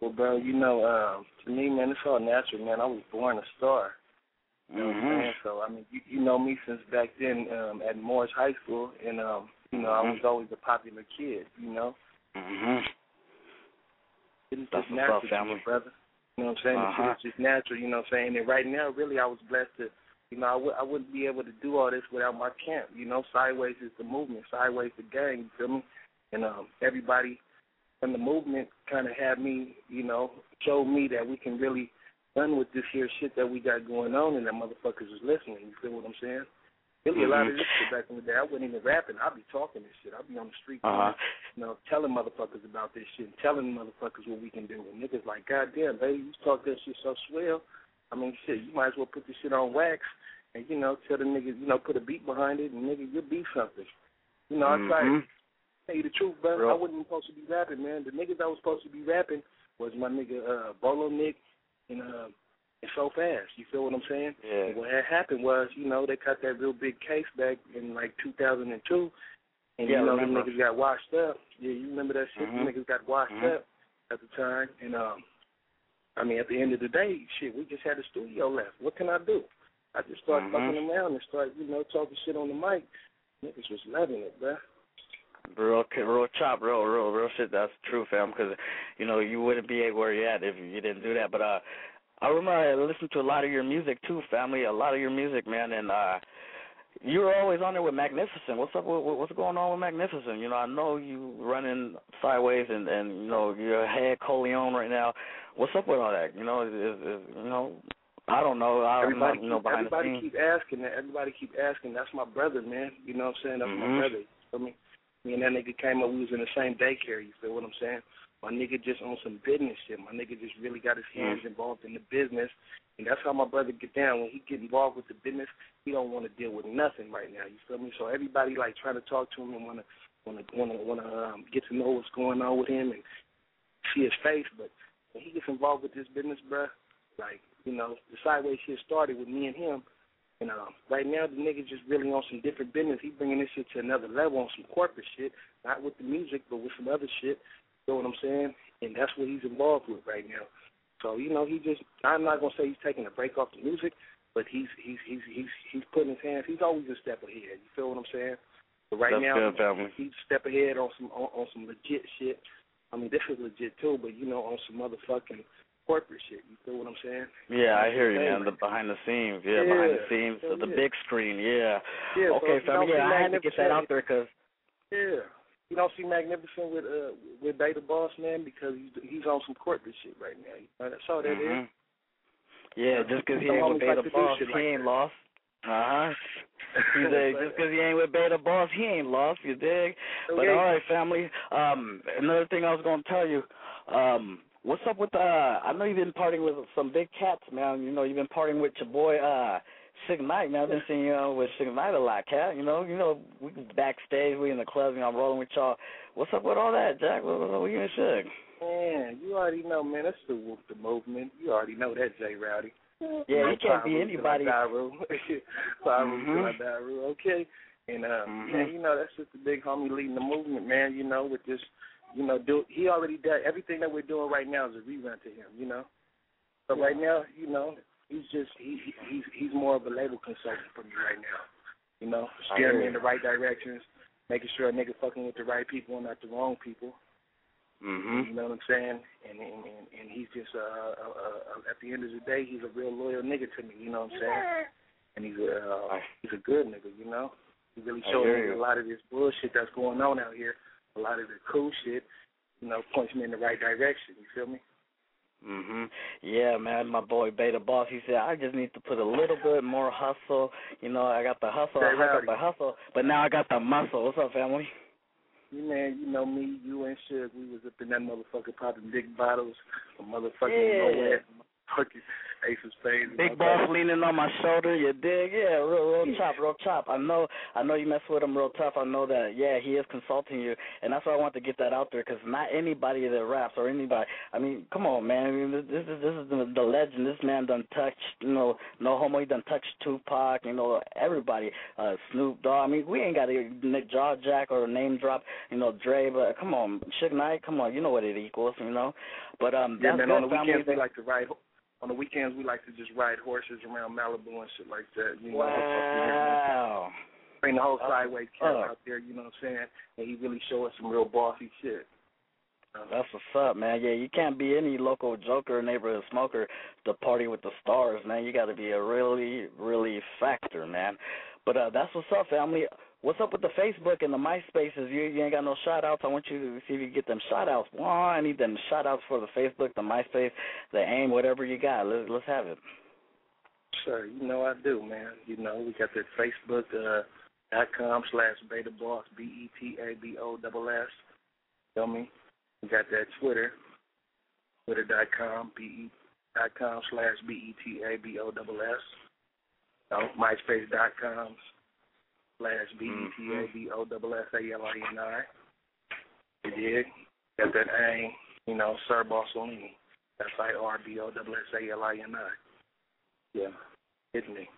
S16: Well, bro, you know, um, to me, man, it's all natural, man. I was born a star. You know what I'm saying? So, I mean, you, you know me since back then um, at Morse High School, and, um, you know, I was always a popular kid, you know?
S5: Mhm.
S16: It is
S5: That's
S16: just
S5: what's
S16: natural,
S5: up,
S16: to me,
S5: family.
S16: brother. You know what I'm saying?
S5: Uh-huh.
S16: It's just natural, you know what I'm saying? And right now, really, I was blessed to, you know, I w- I wouldn't be able to do all this without my camp. You know, Sideways is the movement, Sideways the gang, you feel me? And um, everybody in the movement kind of had me, you know, showed me that we can really run with this here shit that we got going on and that motherfuckers is listening. You feel what I'm saying? Really, a lot of
S5: Mhm.
S16: this shit back in the day, I wasn't even rapping. I'd be talking this shit. I'd be on the street,
S5: Uh-huh.
S16: you know, telling motherfuckers about this shit, and telling motherfuckers what we can do. And niggas like, God damn, baby, you talk that shit so swell. I mean, shit, you might as well put this shit on wax and, you know, tell the niggas, you know, put a beat behind it and nigga, you'll be something. You know, it's like,
S5: Mhm.
S16: tell you the truth, bro.
S5: Real.
S16: I wasn't even supposed to be rapping, man. The niggas I was supposed to be rapping was my nigga uh Bolo Nick and uh and so fast. You feel what I'm saying?
S5: Yeah.
S16: And what had happened was, you know, they cut that real big case back in like 2002, and
S5: Yeah,
S16: you know the
S5: remember.
S16: niggas got washed up. Yeah, you remember that shit?
S5: Mhm.
S16: The niggas got washed
S5: Mhm.
S16: up at the time, and um, I mean, at the end of the day, shit, we just had a studio left. What can I do? I just started
S5: Mhm.
S16: fucking around and started, you know, talking shit on the mic. Niggas was loving it, bruh.
S5: Real, real chop, real, real, real shit. That's true, fam. Because you know you wouldn't be where you're at if you didn't do that. But uh, I remember I listened to a lot of your music too, family. A lot of your music, man, and uh, you were always on there with Magnificent. What's up? With, what's going on with Magnificent? You know, I know you running sideways, and and you know you're head Coleon right now. What's up with all that? You know, is, is, you know. I don't know. I'm
S16: everybody
S5: not, you know,
S16: keep,
S5: behind
S16: everybody
S5: the scenes.
S16: keep asking that. Everybody keep asking. That's my brother, man. You know what I'm saying? That's
S5: Mhm.
S16: my brother. You feel me? Me and that nigga came up. We was in the same daycare. You feel what I'm saying? My nigga just on some business shit. My nigga just really got his hands
S5: Mm.
S16: involved in the business, and that's how my brother get down. When he get involved with the business, he don't want to deal with nothing right now. You feel me? So everybody like trying to talk to him and want to want to want to want to um, get to know what's going on with him and see his face. But when he gets involved with this business, bruh, like you know, the sideways shit started with me and him. And um, right now, the nigga just really on some different business. He bringing this shit to another level on some corporate shit, not with the music, but with some other shit. You know what I'm saying? And that's what he's involved with right now. So you know, he just I'm not gonna say he's taking a break off the music, but he's he's he's he's he's putting his hands. He's always a step ahead. You feel what I'm saying? But right
S5: That's
S16: now,
S5: good, family.
S16: he's a step ahead on some on, on some legit shit. I mean, this is legit too, but you know, on some motherfucking corporate shit. You feel what I'm saying?
S5: Yeah, I hear you, man. The behind the scenes, yeah, behind the scenes,
S16: Hell
S5: the
S16: yeah.
S5: big screen, yeah.
S16: Yeah,
S5: okay,
S16: if you
S5: family.
S16: don't
S5: Yeah, I had to get that out there because
S16: Yeah. You don't see Magnificent with uh with Beta Boss man because he's he's on some corporate shit right now. You know, that's all that is.
S5: Mhm. Yeah, just 'cause he ain't with
S16: homies like
S5: Beta Boss, he
S16: like
S5: ain't
S16: that.
S5: lost. Uh huh. He's a, just 'cause he ain't with Beta Boss, he ain't lost. You dig? But
S16: Okay.
S5: all right, family. Um, another thing I was gonna tell you. Um, what's up with uh? I know you've been partying with some big cats, man. You know you've been partying with your boy uh. Suge Knight, man. I've been seeing you with Suge Knight a lot, cat. You know, you know, we backstage, we in the clubs, you know, I'm rolling with y'all. What's up with all that, Jack? What, what, what you and Suge?
S16: Man, you already know, man. That's the Wolf the movement. You already know that, Jay Rowdy.
S5: Yeah, you can't be anybody.
S16: Till I die, Roo.
S5: Piru
S16: till I die, Roo. Okay. And uh,
S5: Mhm.
S16: man, you know that's just the big homie leading the movement, man. You know, with this, you know, do he already did everything that we're doing right now is a rerun to him. You know, so right now, you know, he's just he, he he's he's more of a label consultant for me right now. You know, steering me in the right directions, making sure a nigga fucking with the right people and not the wrong people.
S5: Mhm.
S16: You know what I'm saying? And and and, and he's just uh, uh, uh at the end of the day, he's a real loyal nigga to me. You know what I'm saying? And he's a uh, he's a good nigga. You know, he really showed me a lot of this bullshit that's going on out here. A lot of the cool shit. You know, points me in the right direction. You feel me?
S5: Mhm. Yeah, man, my boy Beta Boss, he said I just need to put a little bit more hustle. You know, I got the hustle, I got the hustle, but now I got the muscle. What's up, family?
S16: You man, you know me, you and Suge, we was up in that motherfucker popping big bottles motherfucking
S5: Yeah.
S16: Moet, fucking Ace of Spades.
S5: Big boss leaning on my shoulder, you dig? Yeah, real, real chop, real chop. I know, I know you mess with him real tough. I know that. Yeah, he is consulting you, and that's why I want to get that out there because not anybody that raps or anybody. I mean, come on, man. I mean, this this is this is the, the legend. This man done touched, you know, no homo. He done touched Tupac. You know, everybody. Uh, Snoop Dogg. I mean, we ain't got a Nick Jaw Jack or a name drop. You know, Dre. But come on, Suge Knight. Come on, you know what it equals. You know, but um,
S16: Yeah,
S5: that's
S16: man.
S5: good,
S16: On the weekends we like to ride. On the weekends we like to just ride horses around Malibu and shit like that. You know,
S5: Wow.
S16: bring the whole
S5: Oh,
S16: sideways cat
S5: oh.
S16: out there. You know what I'm saying? And he really show us some real bossy shit.
S5: That's what's up, man. Yeah, you can't be any local joker, neighborhood smoker to party with the stars, man. You got to be a really, really factor, man. But uh that's what's up, family. What's up with the Facebook and the MySpaces? You, you ain't got no shout outs. I want you to see if you can get them shout outs. Well, I need them shout outs for the Facebook, the MySpace, the AIM, whatever you got. Let's let's have it.
S16: Sure, you know I do, man. You know we got that Facebook uh, dot com slash Beta Boss B E T A B O double S. Feel me? We got that Twitter, Twitter dot com B E dot com slash B E T A B O double S. MySpace dot com slash B E T A mm-hmm. B O double S A L I N I. You dig? Got that AIM, you know, Sir Bossolini. S I R B O double S A L I N I. Yeah, hit me.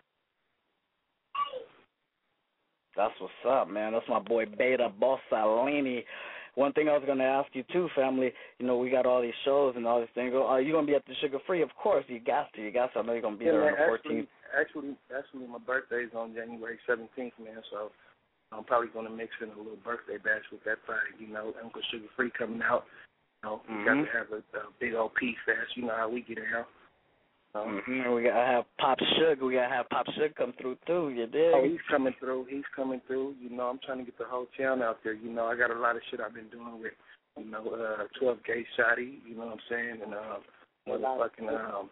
S5: That's what's up, man. That's my boy Beta Bossalini. One thing I was gonna ask you too, family. You know, we got all these shows and all these things. Are you gonna be at the Suga Free? Of course, you got to. You got to. I know you're gonna be
S16: yeah,
S5: there
S16: man,
S5: on the 14th.
S16: Actually, actually, my birthday's on January seventeenth, man. So, I'm probably gonna mix in a little birthday bash with that party. You know, Uncle Suga Free coming out. You know, we got to have a, a big old P fest. You know how we get down. Um,
S5: hmm We gotta have Pop Sugar. We gotta have Pop Sugar come through too. You dig?
S16: Oh, he's coming through. He's coming through. You know, I'm trying to get the whole town out there. You know, I got a lot of shit I've been doing with, you know, uh, 12 Gauge Shotty. You know what I'm saying? And um, motherfucking um, Snake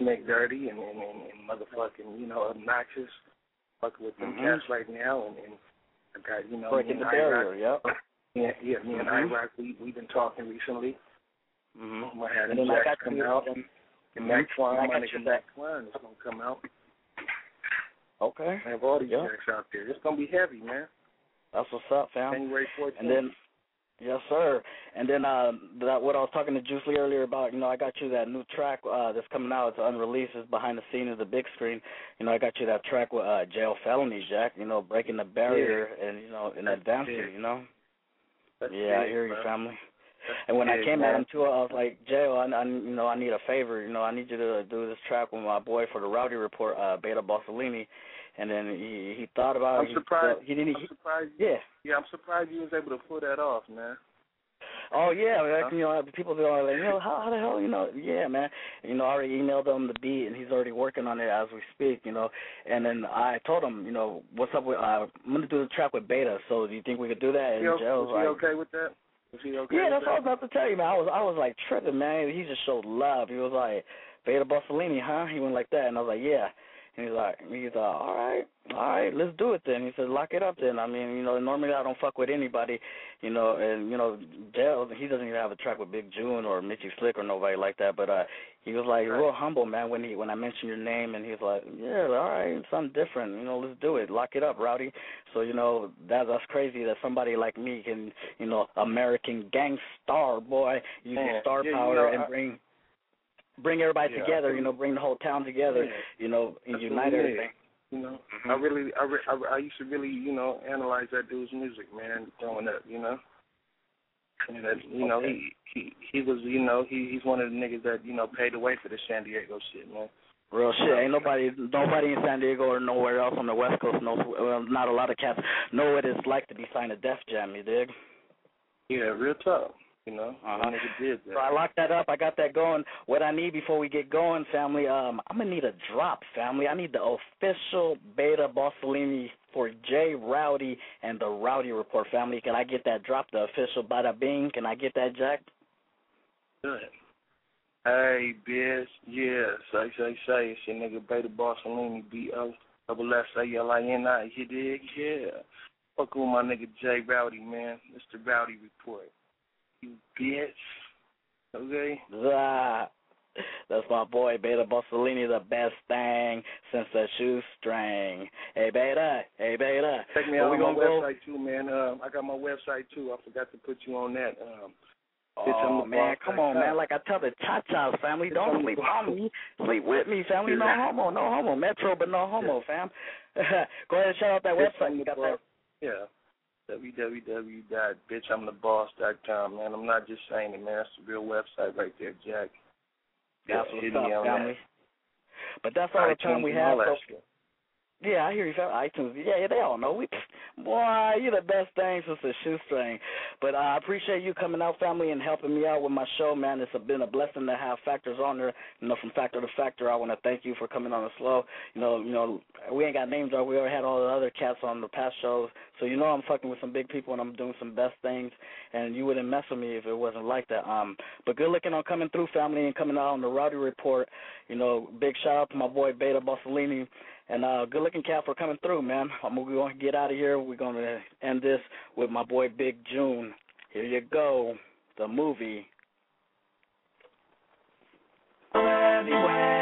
S16: Make dirty and, and, and, and motherfucking, you know, obnoxious. Fucking with them
S5: Mhm.
S16: cats right now. And, and I got, you know,
S5: Breaking the barrier. Yep.
S16: Yeah, yeah, me and
S5: Mhm.
S16: I-Rock, we we've been talking recently.
S5: Mm-hmm.
S16: I had
S5: And then I
S16: Jack
S5: got
S16: come
S5: you-
S16: out.
S5: and- Mhm.
S16: Mac Twine,
S5: I
S16: my nigga Mac Twine is gonna come out.
S5: Okay.
S16: I have all these
S5: Yeah.
S16: jacks out there. It's gonna be heavy, man.
S5: That's what's up, fam.
S16: January 14th.
S5: And then, yes, sir. And then uh, that what I was talking to Juice Lee earlier about, you know, I got you that new track uh, that's coming out. It's unreleased. It's behind the scenes, of the big screen. You know, I got you that track with uh, Jayo Felony, Jack. You know, breaking the barrier and you know, and advancing.
S16: big.
S5: You know.
S16: That's
S5: yeah, I hear you,
S16: bro.
S5: family. And when I came
S16: man.
S5: at him too, I was like, Jayo, I, I, you know, I need a favor. You know, I need you to do this track with my boy for the Rowdy Report, uh, Beta Bossolini. And then he he thought about
S16: I'm
S5: it. He-
S16: surprised.
S5: He, didn't.
S16: I'm
S5: He,
S16: surprised.
S5: yeah.
S16: Yeah, I'm surprised you was able to pull that off, man.
S5: Oh yeah, like, you know, people are like, you know, how, how the hell, you know, yeah, man. You know, I already emailed him the beat, and he's already working on it as we speak, you know. And then I told him, you know, what's up with, uh, I'm gonna do the track with Beta. So do you think we could do that? And
S16: He,
S5: Joe was
S16: he
S5: like,
S16: okay with that? Was he okay
S5: yeah,
S16: with
S5: that's
S16: that?
S5: what I was about to tell you, man. I was, I was like tripping, man. He just showed love. He was like, Beta Bossolini, huh? He went like that, and I was like, yeah. And he's like, he's like, all right, all right, let's do it then. He said, lock it up then. I mean, you know, normally I don't fuck with anybody, you know, and you know, Dale, he doesn't even have a track with Big June or Mitchy Slick or nobody like that. But uh, he was like real humble, man, when he when I mentioned your name, and he's like, yeah, all right, something different, you know, let's do it, lock it up, Rowdy. So you know, that that's crazy that somebody like me can, you know, American gangstar boy, use
S16: Man,
S5: star
S16: yeah, you
S5: power
S16: know,
S5: and
S16: I-
S5: bring everybody
S16: Yeah,
S5: together, you know, bring the whole town together,
S16: Yeah.
S5: you know, and unite everything.
S16: You know,
S5: Mhm.
S16: I really, I, re- I, I used to really, you know, analyze that dude's music, man, growing up, you know. And that, you know, he he he was, you know, he he's one of the niggas that you know paid the way for the San Diego shit, man.
S5: Real shit. Ain't nobody, nobody in San Diego or nowhere else on the West Coast knows. Well, not a lot of cats know what it's like to be signed to Def Jam. You dig?
S16: Yeah, real tough. You know,
S5: Uh-huh.
S16: nigga did that.
S5: So I locked that up. I got that going. What I need before we get going, family, um, I'm gonna need a drop, family. I need the official Beta Bossolini for J Rowdy and the Rowdy Report, family. Can I get that drop? The official Bada Bing. Can I get that, Jack?
S16: Good. Hey, bitch. Yeah, say, say, say. It's your nigga Beta Bossalini, B-O, double S-A-L-I-N-I. You dig? Yeah. Fuck with my nigga Jay Rowdy, man. It's the Rowdy Report. You bitch. Okay?
S5: Ah, that's my boy Beta Bossolini, the best thing since the shoestring. Hey Beta, hey Beta.
S16: Check me out
S5: we
S16: on my
S5: go?
S16: website, too, man. Um, I got my website, too. I forgot to put you on that. Um,
S5: Oh man, come on, man. Like I tell the cha-chas family,
S16: Bitch,
S5: don't sleep on me. Sleep with me, family. No homo, no homo. Metro, but no homo, fam. go ahead and shout out that
S16: Bitch,
S5: website. You got that?
S16: Yeah. www.bitchamtheboss.com, man. I'm not just saying it, man. That's the real website right there, Jack.
S5: That's what's up, family. But that's all the time we have.
S16: that
S5: So. Yeah, I hear you. fam. iTunes. Yeah, yeah, they all know. We, boy, you're the best thing since the shoestring. But I appreciate you coming out, family, and helping me out with my show, man. It's been a blessing to have factors on there. You know, from factor to factor. I want to thank you for coming on the slow. You know, you know, we ain't got names. Right? We already had all the other cats on the past shows, so you know I'm fucking with some big people and I'm doing some best things. And you wouldn't mess with me if it wasn't like that. Um, but good looking on coming through, family, and coming out on the Rowdy Report. You know, big shout out to my boy Beta Bossolini. And uh, good looking cat for coming through, man. I'm going to get out of here. We're going to end this with my boy Big June. Here you go, the movie.
S4: in